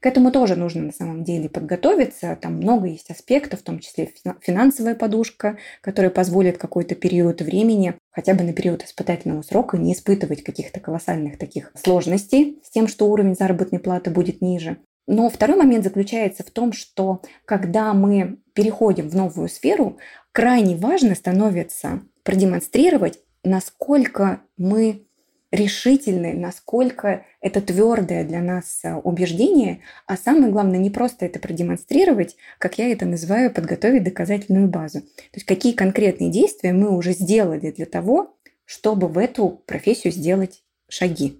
К этому тоже нужно на самом деле подготовиться. Там много есть аспектов, в том числе финансовая подушка, которая позволит какой-то период времени, хотя бы на период испытательного срока, не испытывать каких-то колоссальных таких сложностей с тем, что уровень заработной платы будет ниже. Но второй момент заключается в том, что когда мы переходим в новую сферу, крайне важно становится продемонстрировать, насколько мы решительны, насколько это твердое для нас э, убеждение, а самое главное, не просто это продемонстрировать, как я это называю, подготовить доказательную базу. То есть какие конкретные действия мы уже сделали для того, чтобы в эту профессию сделать шаги.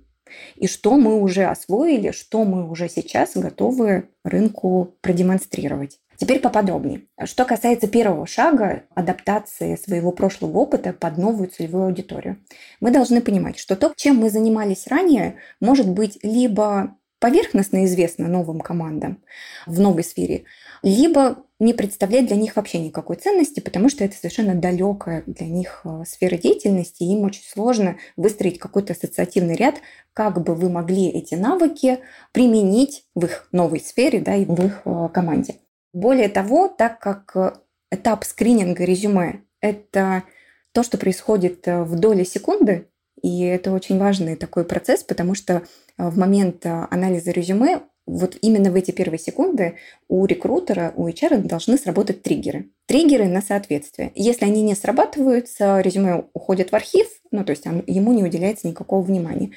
И что мы уже освоили, что мы уже сейчас готовы рынку продемонстрировать. Теперь поподробнее. Что касается первого шага адаптации своего прошлого опыта под новую целевую аудиторию. Мы должны понимать, что то, чем мы занимались ранее, может быть либо поверхностно известно новым командам в новой сфере, либо не представляет для них вообще никакой ценности, потому что это совершенно далекая для них э, сфера деятельности, и им очень сложно выстроить какой-то ассоциативный ряд, как бы вы могли эти навыки применить в их новой сфере да, и в их э, команде. Более того, так как э, этап скрининга резюме – это то, что происходит в доли секунды, и это очень важный такой процесс, потому что в момент анализа резюме вот именно в эти первые секунды у рекрутера, у HR должны сработать триггеры. Триггеры на соответствие. Если они не срабатываются, резюме уходит в архив, ну, то есть ему не уделяется никакого внимания.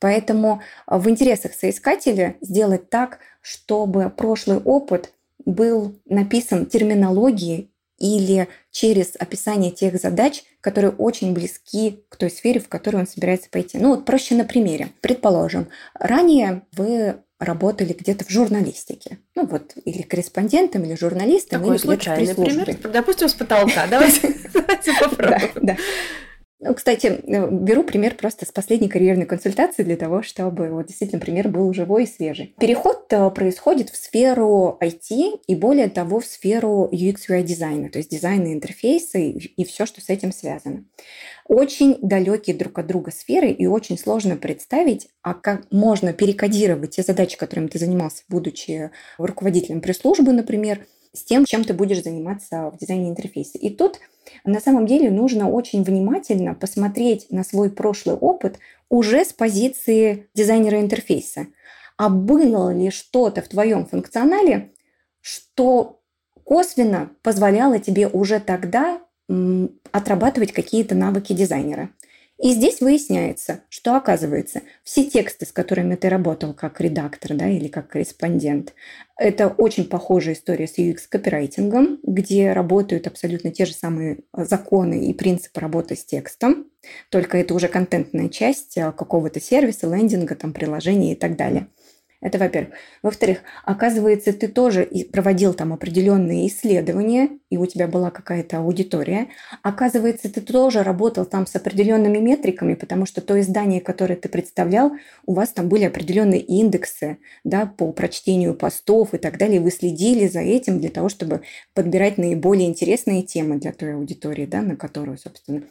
Поэтому в интересах соискателя сделать так, чтобы прошлый опыт был написан терминологией или через описание тех задач, которые очень близки к той сфере, в которую он собирается пойти. Ну вот проще на примере. Предположим, ранее вы работали где-то в журналистике. Ну вот, или корреспондентом, или журналистом,
Такой
или
случайный пример. Допустим, с потолка. Давайте попробуем.
Ну, кстати, э, беру пример просто с последней карьерной консультации для того, чтобы вот действительно пример был живой и свежий. Переход э, происходит в сферу IT и более того в сферу UX UI дизайна, то есть дизайна интерфейса и, и все, что с этим связано. Очень далекие друг от друга сферы и очень сложно представить, а как можно перекодировать те задачи, которыми ты занимался, будучи руководителем пресс-службы, например, с тем, чем ты будешь заниматься в дизайне интерфейса. И тут на самом деле нужно очень внимательно посмотреть на свой прошлый опыт уже с позиции дизайнера интерфейса. А было ли что-то в твоем функционале, что косвенно позволяло тебе уже тогда отрабатывать какие-то навыки дизайнера? И здесь выясняется, что оказывается, все тексты, с которыми ты работал как редактор да, или как корреспондент, это очень похожая история с UX-копирайтингом, где работают абсолютно те же самые законы и принципы работы с текстом, только это уже контентная часть а, какого-то сервиса, лендинга, там, приложения и так далее. Это во-первых. Во-вторых, оказывается, ты тоже проводил там определенные исследования, и у тебя была какая-то аудитория. Оказывается, ты тоже работал там с определенными метриками, потому что то издание, которое ты представлял, у вас там были определенные индексы да, по прочтению постов и так далее. Вы следили за этим для того, чтобы подбирать наиболее интересные темы для той аудитории, да, на которую, собственно.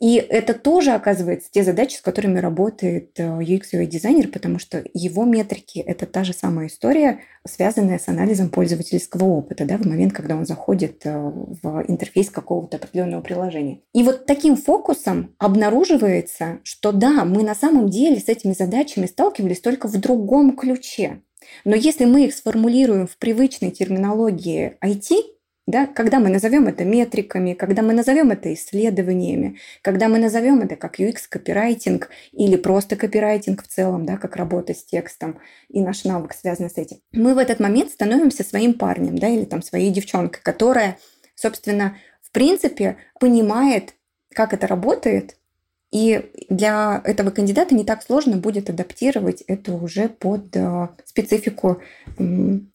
И это тоже, оказывается, те задачи, с которыми работает э, UX UI дизайнер, потому что его метрики – это та же самая история, связанная с анализом пользовательского опыта да, в момент, когда он заходит э, в интерфейс какого-то определенного приложения. И вот таким фокусом обнаруживается, что да, мы на самом деле с этими задачами сталкивались только в другом ключе. Но если мы их сформулируем в привычной терминологии IT, да? Когда мы назовем это метриками, когда мы назовем это исследованиями, когда мы назовем это как UX-копирайтинг или просто копирайтинг в целом, да, как работа с текстом, и наш навык связан с этим, мы в этот момент становимся своим парнем да, или там своей девчонкой, которая, собственно, в принципе понимает, как это работает, и для этого кандидата не так сложно будет адаптировать это уже под э, специфику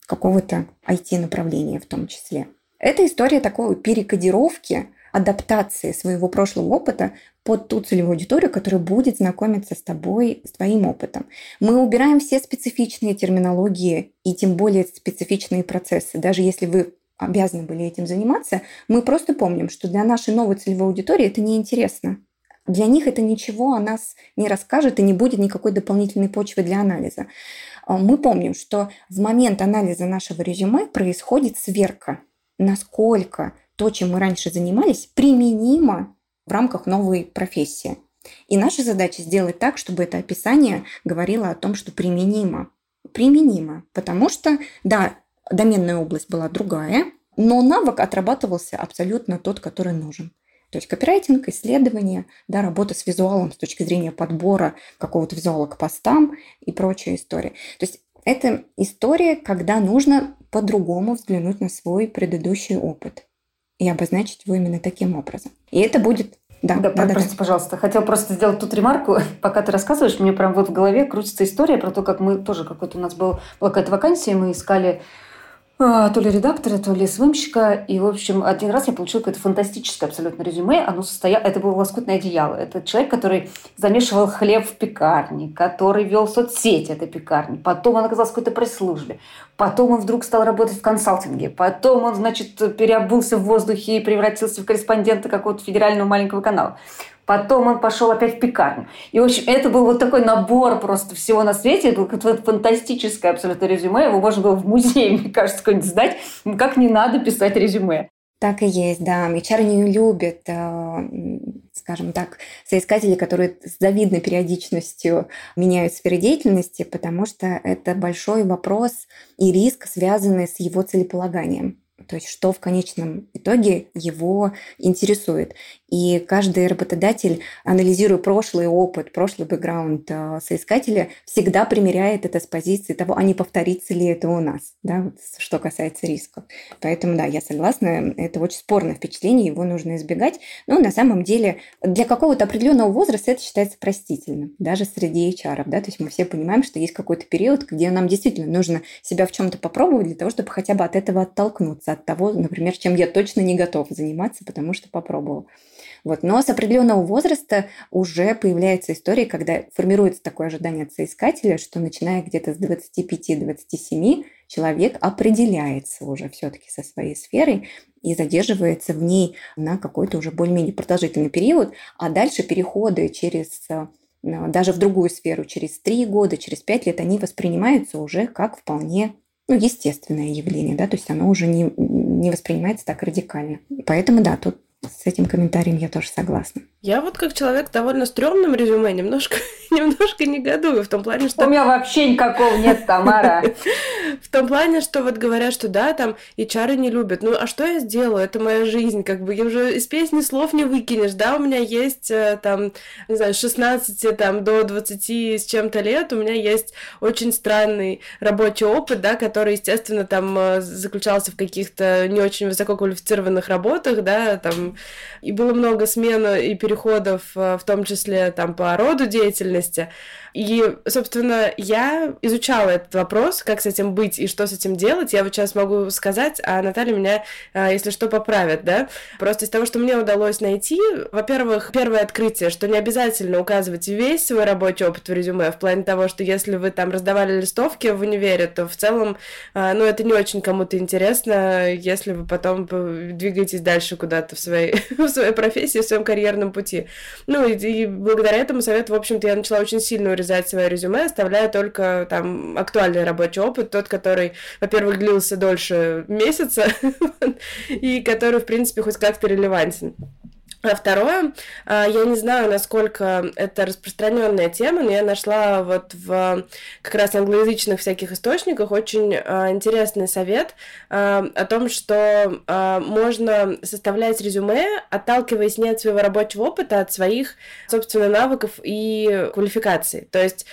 какого-то IT-направления в том числе. Это история такой перекодировки, адаптации своего прошлого опыта под ту целевую аудиторию, которая будет знакомиться с тобой, с твоим опытом. Мы убираем все специфичные терминологии и тем более специфичные процессы. Даже если вы обязаны были этим заниматься, мы просто помним, что для нашей новой целевой аудитории это неинтересно. Для них это ничего о нас не расскажет и не будет никакой дополнительной почвы для анализа. Мы помним, что в момент анализа нашего резюме происходит сверка – насколько то, чем мы раньше занимались, применимо в рамках новой профессии. И наша задача сделать так, чтобы это описание говорило о том, что применимо. Применимо. Потому что, да, доменная область была другая, но навык отрабатывался абсолютно тот, который нужен. То есть копирайтинг, исследование, да, работа с визуалом с точки зрения подбора какого-то визуала к постам и прочая история. То есть это история, когда нужно по-другому взглянуть на свой предыдущий опыт и обозначить его именно таким образом. И это будет
да, да, да, прости, да. пожалуйста. Хотел просто сделать тут ремарку. Пока ты рассказываешь, мне прям вот в голове крутится история про то, как мы тоже какой-то у нас был, была какая-то вакансия, мы искали то ли редактора, то ли СВМщика. И, в общем, один раз я получила какое-то фантастическое абсолютно резюме. Оно состояло... Это было лоскутное одеяло. Это человек, который замешивал хлеб в пекарне, который вел соцсети этой пекарни. Потом он оказался в какой-то пресс-службе. Потом он вдруг стал работать в консалтинге. Потом он, значит, переобулся в воздухе и превратился в корреспондента какого-то федерального маленького канала. Потом он пошел опять в пекарню. И, в общем, это был вот такой набор просто всего на свете. Это было фантастическое абсолютно резюме. Его можно было в музее, мне кажется, какой-нибудь сдать. Как не надо писать резюме.
Так и есть, да. HR не любит, э, скажем так, соискателей, которые с завидной периодичностью меняют сферы деятельности, потому что это большой вопрос и риск, связанный с его целеполаганием. То есть что в конечном итоге его интересует. И каждый работодатель, анализируя прошлый опыт, прошлый бэкграунд э, соискателя, всегда примеряет это с позиции того, а не повторится ли это у нас, да, вот, что касается рисков. Поэтому, да, я согласна, это очень спорное впечатление, его нужно избегать. Но на самом деле для какого-то определенного возраста это считается простительным, даже среди HR. Да? То есть мы все понимаем, что есть какой-то период, где нам действительно нужно себя в чем-то попробовать для того, чтобы хотя бы от этого оттолкнуться, от того, например, чем я точно не готов заниматься, потому что попробовал. Вот. Но с определенного возраста уже появляется история, когда формируется такое ожидание от соискателя, что начиная где-то с 25-27 человек определяется уже все-таки со своей сферой и задерживается в ней на какой-то уже более-менее продолжительный период, а дальше переходы через э, даже в другую сферу через три года, через пять лет, они воспринимаются уже как вполне ну, естественное явление, да, то есть оно уже не, не воспринимается так радикально. Поэтому, да, тут с этим комментарием я тоже согласна.
Я вот как человек довольно стрёмным резюме немножко, немножко негодую в том плане, что...
У меня вообще никакого нет, Тамара.
В том плане, что вот говорят, что да, там HR не любят. Ну, а что я сделаю? Это моя жизнь, как бы. Я уже из песни слов не выкинешь, да? У меня есть э, там, не знаю, с 16 там, до 20 с чем-то лет. У меня есть очень странный рабочий опыт, да, который, естественно, там э, заключался в каких-то не очень высококвалифицированных работах, да, там, и было много смен и переходов переходов, э, в том числе там по роду деятельности. И, собственно, я изучала этот вопрос, как с этим быть и что с этим делать. Я вот сейчас могу сказать, а Наталья меня, э, если что, поправит, да? Просто из того, что мне удалось найти, во-первых, первое открытие, что не обязательно указывать весь свой рабочий опыт в резюме, в плане того, что если вы там раздавали листовки в универе, то в целом, э, ну, это не очень кому-то интересно, если вы потом двигаетесь дальше куда-то в своей, в своей профессии, в своем карьерном пути. Ну, и, и благодаря этому совету, в общем-то, я начала очень сильно урезать свое резюме, оставляя только там актуальный рабочий опыт, тот, который, во-первых, длился дольше месяца, и который, в принципе, хоть как-то релевантен. А второе, а, я не знаю, насколько это распространенная тема, но я нашла вот в как раз англоязычных всяких источниках очень а, интересный совет а, о том, что можно составлять резюме, отталкиваясь не от своего рабочего опыта, а от своих, собственно, навыков и квалификаций. То есть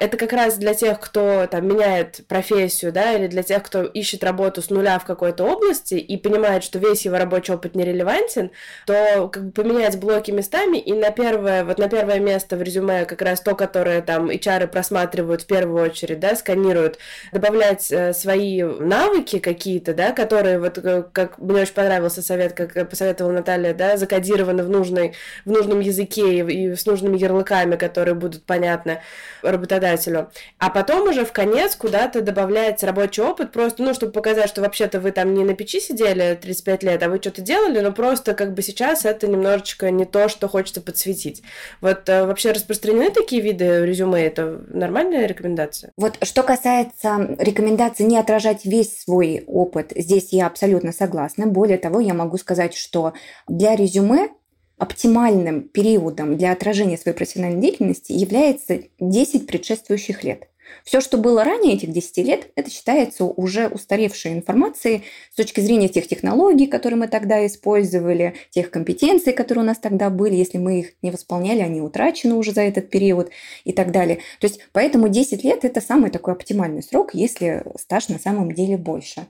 это как раз для тех, кто там меняет профессию, да, или для тех, кто ищет работу с нуля в какой-то области и понимает, что весь его рабочий опыт нерелевантен, то как бы поменять блоки местами и на первое, вот на первое место в резюме как раз то, которое там HR просматривают в первую очередь, да, сканируют, добавлять э, свои навыки какие-то, да, которые вот э, как мне очень понравился совет, как посоветовала Наталья, да, закодированы в нужной в нужном языке и, и с нужными ярлыками, которые будут понятны. Работодателю работодателю, а потом уже в конец куда-то добавлять рабочий опыт, просто, ну, чтобы показать, что вообще-то вы там не на печи сидели 35 лет, а вы что-то делали, но просто как бы сейчас это немножечко не то, что хочется подсветить. Вот э, вообще распространены такие виды резюме? Это нормальная рекомендация?
Вот что касается рекомендации не отражать весь свой опыт, здесь я абсолютно согласна. Более того, я могу сказать, что для резюме оптимальным периодом для отражения своей профессиональной деятельности является 10 предшествующих лет. Все, что было ранее этих 10 лет, это считается уже устаревшей информацией с точки зрения тех технологий, которые мы тогда использовали, тех компетенций, которые у нас тогда были, если мы их не восполняли, они утрачены уже за этот период и так далее. То есть поэтому 10 лет – это самый такой оптимальный срок, если стаж на самом деле больше.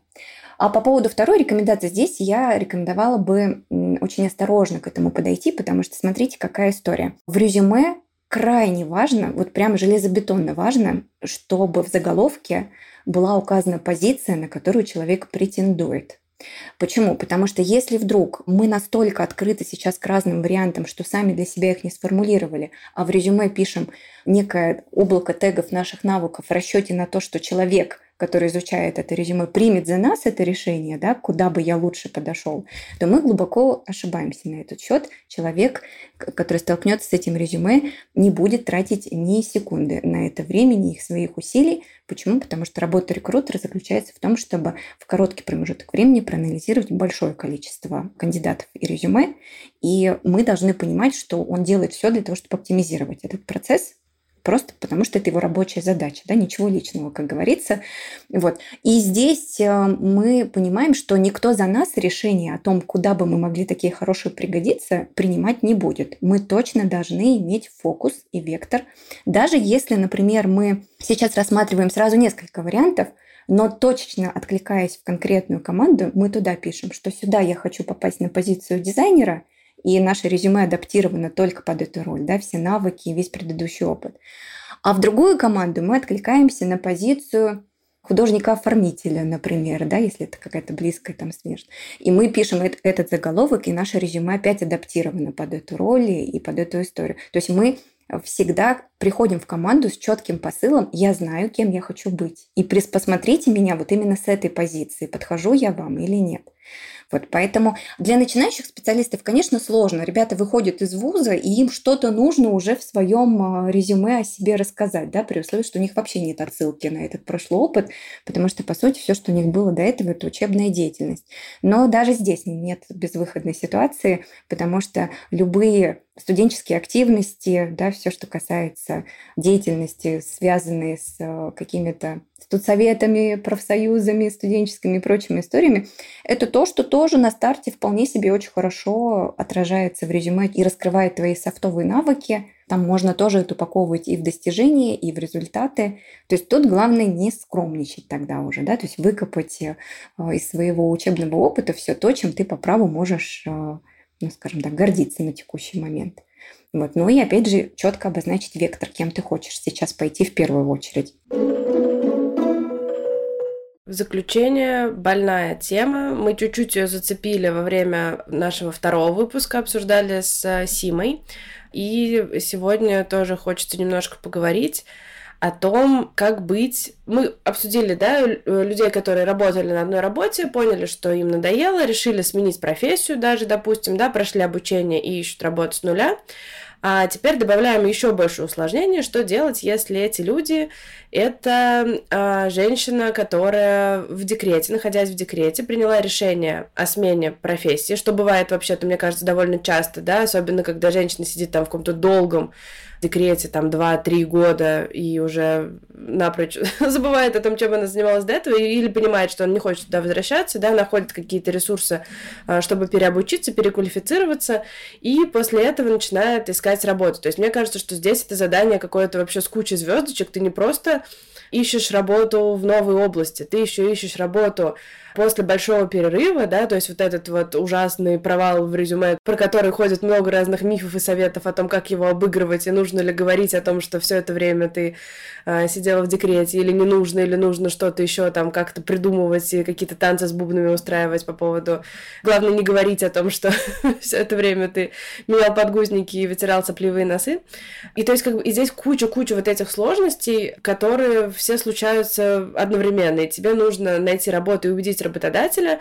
А по поводу второй рекомендации, здесь я рекомендовала бы очень осторожно к этому подойти, потому что смотрите, какая история. В резюме крайне важно, вот прямо железобетонно важно, чтобы в заголовке была указана позиция, на которую человек претендует. Почему? Потому что если вдруг мы настолько открыты сейчас к разным вариантам, что сами для себя их не сформулировали, а в резюме пишем некое облако тегов наших навыков в расчете на то, что человек который изучает это резюме, примет за нас это решение, да, куда бы я лучше подошел, то мы глубоко ошибаемся на этот счет. Человек, который столкнется с этим резюме, не будет тратить ни секунды на это времени, их своих усилий. Почему? Потому что работа рекрутера заключается в том, чтобы в короткий промежуток времени проанализировать большое количество кандидатов и резюме, и мы должны понимать, что он делает все для того, чтобы оптимизировать этот процесс, просто потому что это его рабочая задача, да, ничего личного, как говорится. Вот. И здесь э, мы понимаем, что никто за нас решение о том, куда бы мы могли такие хорошие пригодиться, принимать не будет. Мы точно должны иметь фокус и вектор. Даже если, например, мы сейчас рассматриваем сразу несколько вариантов, но точечно откликаясь в конкретную команду, мы туда пишем, что сюда я хочу попасть на позицию дизайнера – и наше резюме адаптировано только под эту роль, да, все навыки и весь предыдущий опыт. А в другую команду мы откликаемся на позицию художника-оформителя, например, да, если это какая-то близкая там смерть. И мы пишем этот заголовок, и наше резюме опять адаптировано под эту роль и под эту историю. То есть мы всегда приходим в команду с четким посылом «я знаю, кем я хочу быть». И посмотрите меня вот именно с этой позиции, подхожу я вам или нет. Вот поэтому для начинающих специалистов, конечно, сложно. Ребята выходят из вуза, и им что-то нужно уже в своем а, резюме о себе рассказать, да, при условии, что у них вообще нет отсылки на этот прошлый опыт, потому что, по сути, все, что у них было до этого, это учебная деятельность. Но даже здесь нет безвыходной ситуации, потому что любые студенческие активности, да, все, что касается деятельности, связанные с а, какими-то студсоветами, профсоюзами, студенческими и прочими историями, это то, что тоже на старте вполне себе очень хорошо отражается в резюме и раскрывает твои софтовые навыки. Там можно тоже это упаковывать и в достижения, и в результаты. То есть тут главное не скромничать тогда уже, да, то есть выкопать э, из своего учебного опыта все то, чем ты по праву можешь, э, ну, скажем так, гордиться на текущий момент. Вот. Ну и опять же четко обозначить вектор, кем ты хочешь сейчас пойти в первую очередь.
В заключение, больная тема. Мы чуть-чуть ее зацепили во время нашего второго выпуска, обсуждали с э, Симой. И сегодня тоже хочется немножко поговорить о том, как быть. Мы обсудили, да, людей, которые работали на одной работе, поняли, что им надоело, решили сменить профессию даже, допустим, да, прошли обучение и ищут работу с нуля. А теперь добавляем еще больше усложнений, что делать, если эти люди это а, женщина, которая в декрете, находясь в декрете, приняла решение о смене профессии, что бывает вообще-то, мне кажется, довольно часто, да, особенно когда женщина сидит там в каком-то долгом декрете там 2-3 года и уже напрочь забывает о том, чем она занималась до этого, или понимает, что он не хочет туда возвращаться, да, находит какие-то ресурсы, а, чтобы переобучиться, переквалифицироваться, и после этого начинает искать работу. То есть мне кажется, что здесь это задание какое-то вообще с кучей звездочек, ты не просто ищешь работу в новой области, ты еще ищешь работу после большого перерыва, да, то есть вот этот вот ужасный провал в резюме, про который ходит много разных мифов и советов о том, как его обыгрывать, и нужно ли говорить о том, что все это время ты э, сидела в декрете, или не нужно, или нужно что-то еще там как-то придумывать и какие-то танцы с бубнами устраивать по поводу... Главное не говорить о том, что все это время ты менял подгузники и вытирал сопливые носы. И то есть как бы и здесь куча-куча вот этих сложностей, которые все случаются одновременно, и тебе нужно найти работу и убедить работодателя,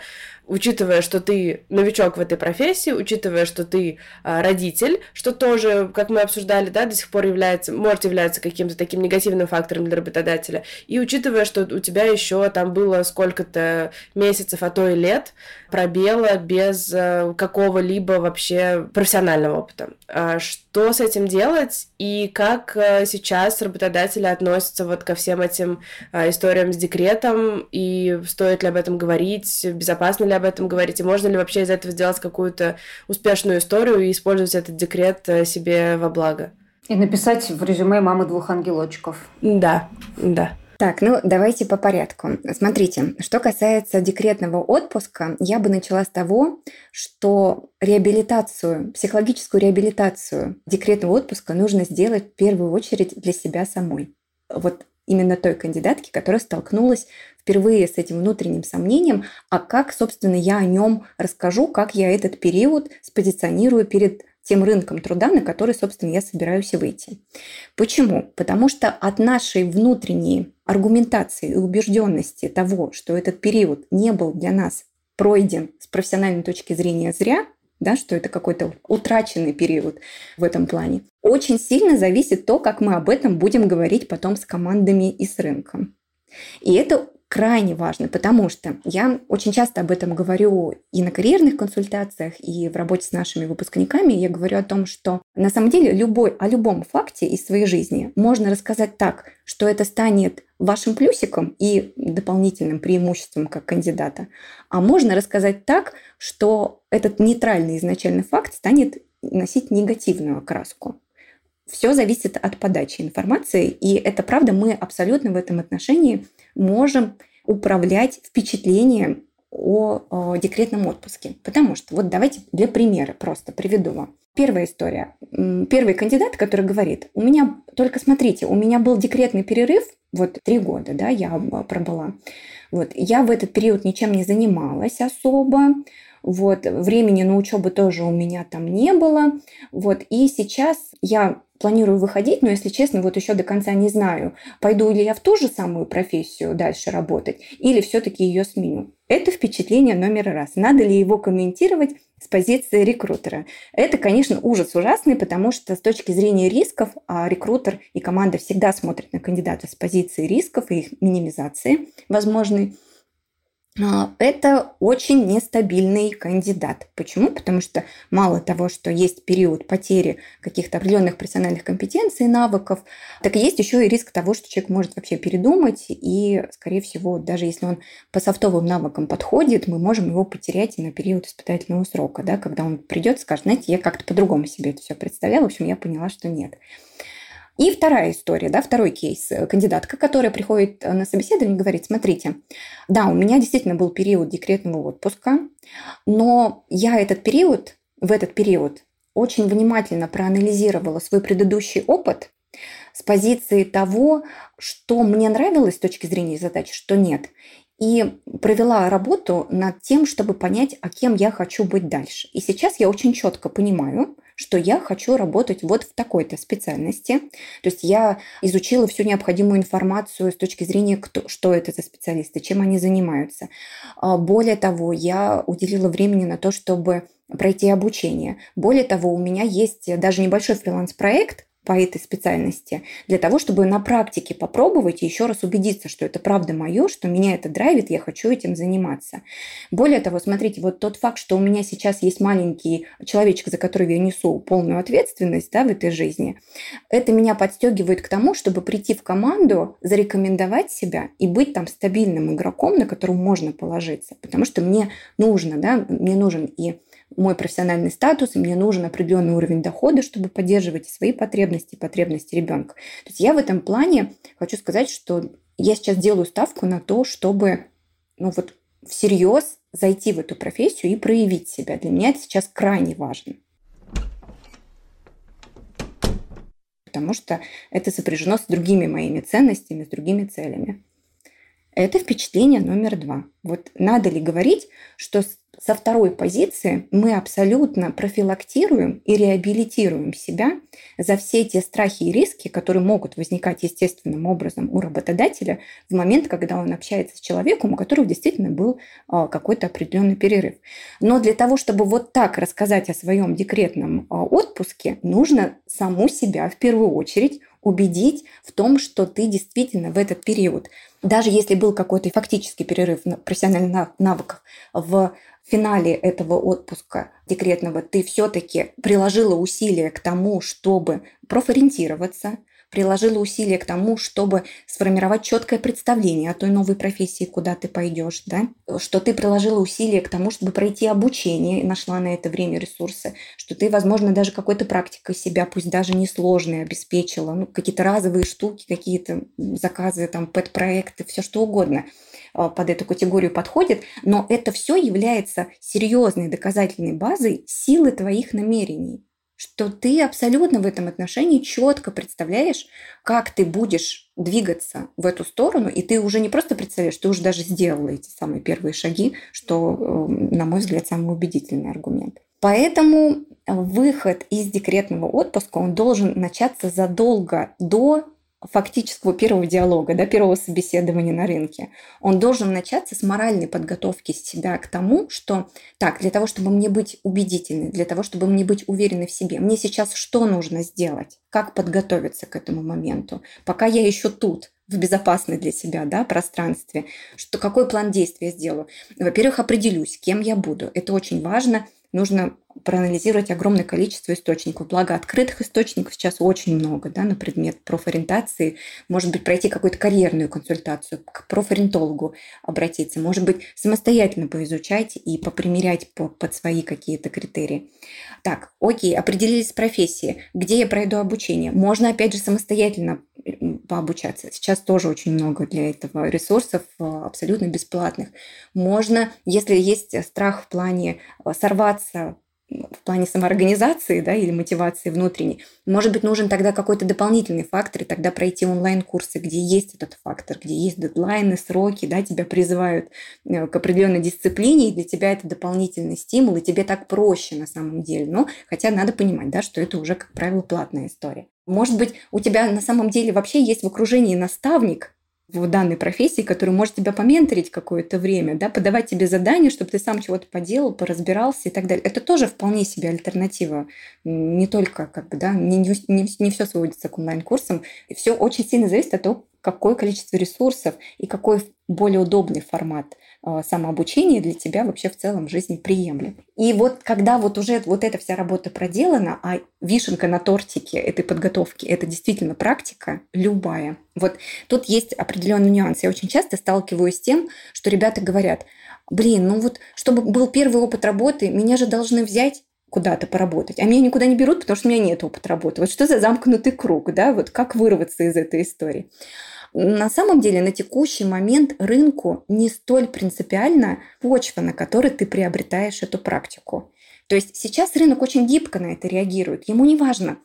учитывая, что ты новичок в этой профессии, учитывая, что ты а, родитель, что тоже, как мы обсуждали, да, до сих пор является, может являться каким-то таким негативным фактором для работодателя, и учитывая, что у тебя еще там было сколько-то месяцев, а то и лет пробела без а, какого-либо вообще профессионального опыта. А, что с этим делать? И как а, сейчас работодатели относятся вот ко всем этим а, историям с декретом? И стоит ли об этом говорить, безопасно ли об этом говорить, и можно ли вообще из этого сделать какую-то успешную историю и использовать этот декрет э, себе во благо.
И написать в резюме «Мамы двух ангелочков».
Да, да.
Так, ну давайте по порядку. Смотрите, что касается декретного отпуска, я бы начала с того, что реабилитацию, психологическую реабилитацию декретного отпуска нужно сделать в первую очередь для себя самой. Вот именно той кандидатки, которая столкнулась впервые с этим внутренним сомнением, а как, собственно, я о нем расскажу, как я этот период спозиционирую перед тем рынком труда, на который, собственно, я собираюсь выйти. Почему? Потому что от нашей внутренней аргументации и убежденности того, что этот период не был для нас пройден с профессиональной точки зрения зря, да, что это какой-то утраченный период в этом плане. Очень сильно зависит то, как мы об этом будем говорить потом с командами и с рынком. И это крайне важно, потому что я очень часто об этом говорю и на карьерных консультациях, и в работе с нашими выпускниками. Я говорю о том, что на самом деле любой, о любом факте из своей жизни можно рассказать так, что это станет вашим плюсиком и дополнительным преимуществом как кандидата. А можно рассказать так, что этот нейтральный изначальный факт станет носить негативную окраску. Все зависит от подачи информации, и это правда, мы абсолютно в этом отношении можем управлять впечатлением о, о декретном отпуске. Потому что, вот давайте для примера просто приведу вам. Первая история. Первый кандидат, который говорит, у меня, только смотрите, у меня был декретный перерыв, вот три года, да, я пробыла. Вот, я в этот период ничем не занималась особо, вот, времени на учебу тоже у меня там не было, вот, и сейчас я планирую выходить, но, если честно, вот еще до конца не знаю, пойду ли я в ту же самую профессию дальше работать, или все-таки ее сменю. Это впечатление номер раз. Надо ли его комментировать с позиции рекрутера? Это, конечно, ужас ужасный, потому что с точки зрения рисков, а рекрутер и команда всегда смотрят на кандидата с позиции рисков и их минимизации возможной, это очень нестабильный кандидат. Почему? Потому что мало того, что есть период потери каких-то определенных профессиональных компетенций, навыков, так и есть еще и риск того, что человек может вообще передумать, и, скорее всего, даже если он по софтовым навыкам подходит, мы можем его потерять и на период испытательного срока, да, когда он придет и скажет, знаете, я как-то по-другому себе это все представляла, в общем, я поняла, что нет. И вторая история, да, второй кейс. Кандидатка, которая приходит на собеседование, говорит, смотрите, да, у меня действительно был период декретного отпуска, но я этот период, в этот период очень внимательно проанализировала свой предыдущий опыт с позиции того, что мне нравилось с точки зрения задач, что нет. И провела работу над тем, чтобы понять, а кем я хочу быть дальше. И сейчас я очень четко понимаю, что я хочу работать вот в такой-то специальности. То есть я изучила всю необходимую информацию с точки зрения, кто, что это за специалисты, чем они занимаются. А, более того, я уделила времени на то, чтобы пройти обучение. Более того, у меня есть даже небольшой фриланс-проект, по этой специальности, для того, чтобы на практике попробовать и еще раз убедиться, что это правда мое, что меня это драйвит, я хочу этим заниматься. Более того, смотрите, вот тот факт, что у меня сейчас есть маленький человечек, за которого я несу полную ответственность да, в этой жизни, это меня подстегивает к тому, чтобы прийти в команду, зарекомендовать себя и быть там стабильным игроком, на которого можно положиться. Потому что мне нужно, да, мне нужен и мой профессиональный статус, и мне нужен определенный уровень дохода, чтобы поддерживать свои потребности, потребности ребенка. То есть я в этом плане хочу сказать, что я сейчас делаю ставку на то, чтобы ну вот всерьез зайти в эту профессию и проявить себя. Для меня это сейчас крайне важно. Потому что это сопряжено с другими моими ценностями, с другими целями. Это впечатление номер два. Вот надо ли говорить, что со второй позиции мы абсолютно профилактируем и реабилитируем себя за все те страхи и риски, которые могут возникать естественным образом у работодателя в момент, когда он общается с человеком, у которого действительно был а, какой-то определенный перерыв. Но для того, чтобы вот так рассказать о своем декретном а, отпуске, нужно саму себя в первую очередь убедить в том, что ты действительно в этот период, даже если был какой-то фактический перерыв на профессиональных навыках в финале этого отпуска декретного ты все-таки приложила усилия к тому, чтобы профориентироваться, приложила усилия к тому, чтобы сформировать четкое представление о той новой профессии, куда ты пойдешь, да? что ты приложила усилия к тому, чтобы пройти обучение нашла на это время ресурсы, что ты, возможно, даже какой-то практикой себя, пусть даже несложной, обеспечила, ну, какие-то разовые штуки, какие-то заказы, там, пэт-проекты, все что угодно под эту категорию подходит, но это все является серьезной доказательной базой силы твоих намерений что ты абсолютно в этом отношении четко представляешь, как ты будешь двигаться в эту сторону, и ты уже не просто представляешь, ты уже даже сделала эти самые первые шаги, что, эм, на мой взгляд, самый убедительный аргумент. Поэтому выход из декретного отпуска, он должен начаться задолго до фактического первого диалога, да, первого собеседования на рынке, он должен начаться с моральной подготовки себя к тому, что так, для того, чтобы мне быть убедительной, для того, чтобы мне быть уверенной в себе, мне сейчас что нужно сделать, как подготовиться к этому моменту, пока я еще тут, в безопасной для себя да, пространстве, что, какой план действия сделаю. Во-первых, определюсь, кем я буду. Это очень важно – нужно проанализировать огромное количество источников. Благо, открытых источников сейчас очень много да, на предмет профориентации. Может быть, пройти какую-то карьерную консультацию, к профориентологу обратиться. Может быть, самостоятельно поизучать и попримерять по, под свои какие-то критерии. Так, окей, определились с профессией. Где я пройду обучение? Можно, опять же, самостоятельно пообучаться. Сейчас тоже очень много для этого ресурсов э, абсолютно бесплатных. Можно, если есть страх в плане э, сорваться в плане самоорганизации да, или мотивации внутренней, может быть, нужен тогда какой-то дополнительный фактор, и тогда пройти онлайн-курсы, где есть этот фактор, где есть дедлайны, сроки, да, тебя призывают э, к определенной дисциплине, и для тебя это дополнительный стимул, и тебе так проще на самом деле. Но хотя надо понимать, да, что это уже, как правило, платная история. Может быть, у тебя на самом деле вообще есть в окружении наставник в данной профессии, который может тебя поменторить какое-то время, да, подавать тебе задания, чтобы ты сам чего-то поделал, поразбирался и так далее. Это тоже вполне себе альтернатива. Не только, как бы, да, не, не, не все сводится к онлайн-курсам. Все очень сильно зависит от того, какое количество ресурсов и какой более удобный формат самообучение для тебя вообще в целом жизни приемлем. И вот когда вот уже вот эта вся работа проделана, а вишенка на тортике этой подготовки – это действительно практика любая. Вот тут есть определенный нюанс. Я очень часто сталкиваюсь с тем, что ребята говорят, блин, ну вот чтобы был первый опыт работы, меня же должны взять куда-то поработать, а меня никуда не берут, потому что у меня нет опыта работы. Вот что за замкнутый круг, да, вот как вырваться из этой истории. На самом деле на текущий момент рынку не столь принципиально почва, на которой ты приобретаешь эту практику. То есть сейчас рынок очень гибко на это реагирует. Ему не важно,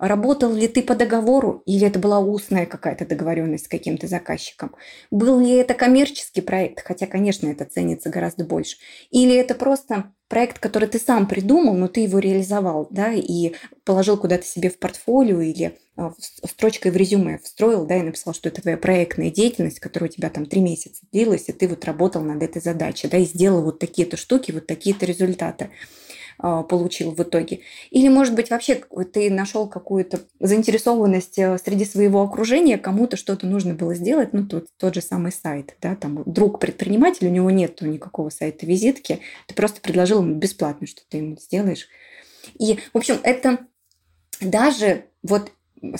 Работал ли ты по договору или это была устная какая-то договоренность с каким-то заказчиком? Был ли это коммерческий проект, хотя, конечно, это ценится гораздо больше? Или это просто проект, который ты сам придумал, но ты его реализовал, да, и положил куда-то себе в портфолио или строчкой в резюме встроил, да, и написал, что это твоя проектная деятельность, которая у тебя там три месяца длилась, и ты вот работал над этой задачей, да, и сделал вот такие-то штуки, вот такие-то результаты. А, получил в итоге. Или, может быть, вообще ты нашел какую-то заинтересованность э, среди своего окружения, кому-то что-то нужно было сделать, ну, тот, тот же самый сайт, да, там друг предприниматель, у него нет никакого сайта визитки, ты просто предложил ему бесплатно, что ты ему сделаешь. И, в общем, это даже вот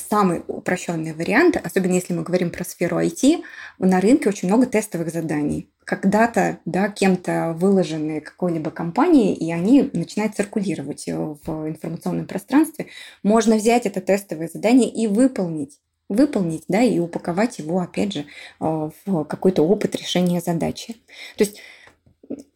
самый упрощенный вариант, особенно если мы говорим про сферу IT, на рынке очень много тестовых заданий. Когда-то да, кем-то выложены какой-либо компанией, и они начинают циркулировать в информационном пространстве. Можно взять это тестовое задание и выполнить выполнить, да, и упаковать его, опять же, в какой-то опыт решения задачи. То есть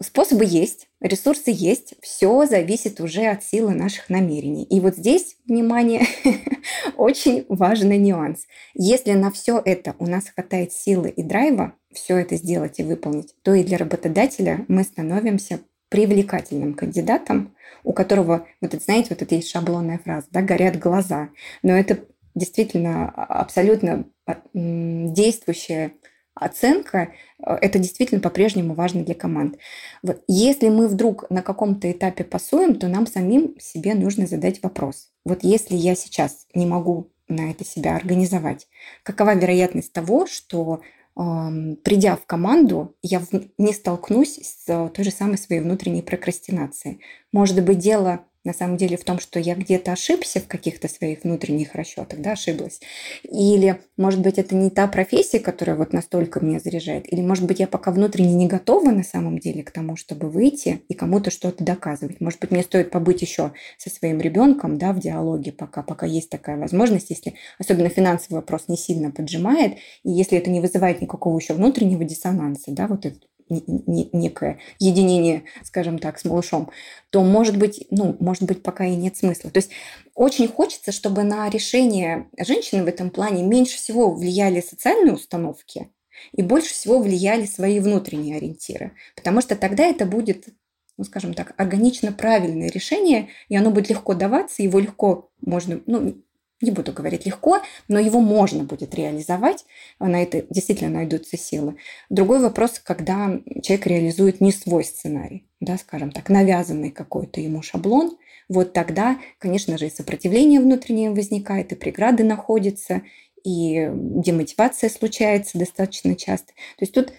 способы есть, ресурсы есть, все зависит уже от силы наших намерений. И вот здесь, внимание, очень важный нюанс. Если на все это у нас хватает силы и драйва, все это сделать и выполнить, то и для работодателя мы становимся привлекательным кандидатом, у которого, вот это, знаете, вот это есть шаблонная фраза, да, горят глаза. Но это действительно абсолютно действующая оценка, э, это действительно по-прежнему важно для команд. Вот. Если мы вдруг на каком-то этапе пасуем, то нам самим себе нужно задать вопрос. Вот если я сейчас не могу на это себя организовать, какова вероятность того, что эм, придя в команду, я не столкнусь с той же самой своей внутренней прокрастинацией. Может быть, дело на самом деле в том, что я где-то ошибся в каких-то своих внутренних расчетах, да, ошиблась. Или, может быть, это не та профессия, которая вот настолько меня заряжает. Или, может быть, я пока внутренне не готова на самом деле к тому, чтобы выйти и кому-то что-то доказывать. Может быть, мне стоит побыть еще со своим ребенком, да, в диалоге пока, пока есть такая возможность, если особенно финансовый вопрос не сильно поджимает, и если это не вызывает никакого еще внутреннего диссонанса, да, вот этот некое единение, скажем так, с малышом, то, может быть, ну, может быть, пока и нет смысла. То есть очень хочется, чтобы на решение женщины в этом плане меньше всего влияли социальные установки и больше всего влияли свои внутренние ориентиры. Потому что тогда это будет ну, скажем так, органично правильное решение, и оно будет легко даваться, его легко можно, ну, не буду говорить легко, но его можно будет реализовать, на это действительно найдутся силы. Другой вопрос, когда человек реализует не свой сценарий, да, скажем так, навязанный какой-то ему шаблон, вот тогда, конечно же, и сопротивление внутреннее возникает, и преграды находятся, и демотивация случается достаточно часто. То есть тут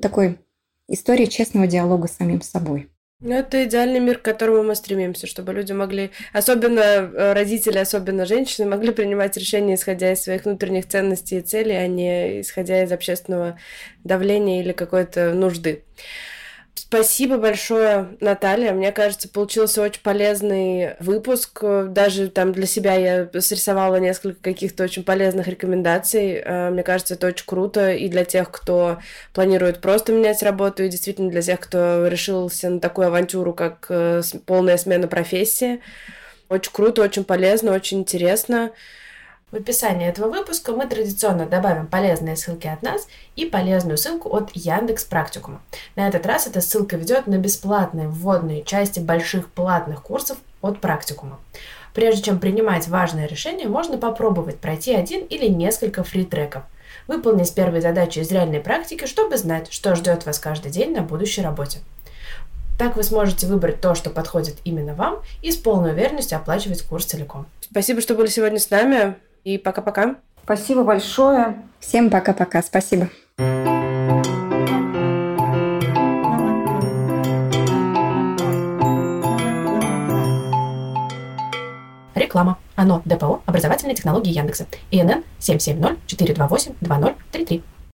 такой история честного диалога с самим собой.
Ну, это идеальный мир, к которому мы стремимся, чтобы люди могли, особенно э, родители, особенно женщины, могли принимать решения, исходя из своих внутренних ценностей и целей, а не исходя из общественного давления или какой-то нужды. Спасибо большое, Наталья. Мне кажется, получился очень полезный выпуск. Даже там для себя я срисовала несколько каких-то очень полезных рекомендаций. Э, мне кажется, это очень круто и для тех, кто планирует просто менять работу, и действительно для тех, кто решился на такую авантюру, как э, полная смена профессии. Очень круто, очень полезно, очень интересно. В описании этого выпуска мы традиционно добавим полезные ссылки от нас и полезную ссылку от Яндекс Практикума. На этот раз эта ссылка ведет на бесплатные вводные части больших платных курсов от Практикума. Прежде чем принимать важное решение, можно попробовать пройти один или несколько фри-треков. Выполнить первые задачи из реальной практики, чтобы знать, что ждет вас каждый день на будущей работе. Так вы сможете выбрать то, что подходит именно вам, и с полной уверенностью оплачивать курс целиком. Спасибо, что были сегодня с нами. И пока-пока.
Спасибо большое.
Всем пока-пока. Спасибо.
Реклама. ОНО ДПО «Образовательные технологии Яндекса». ИНН 770 428 2033.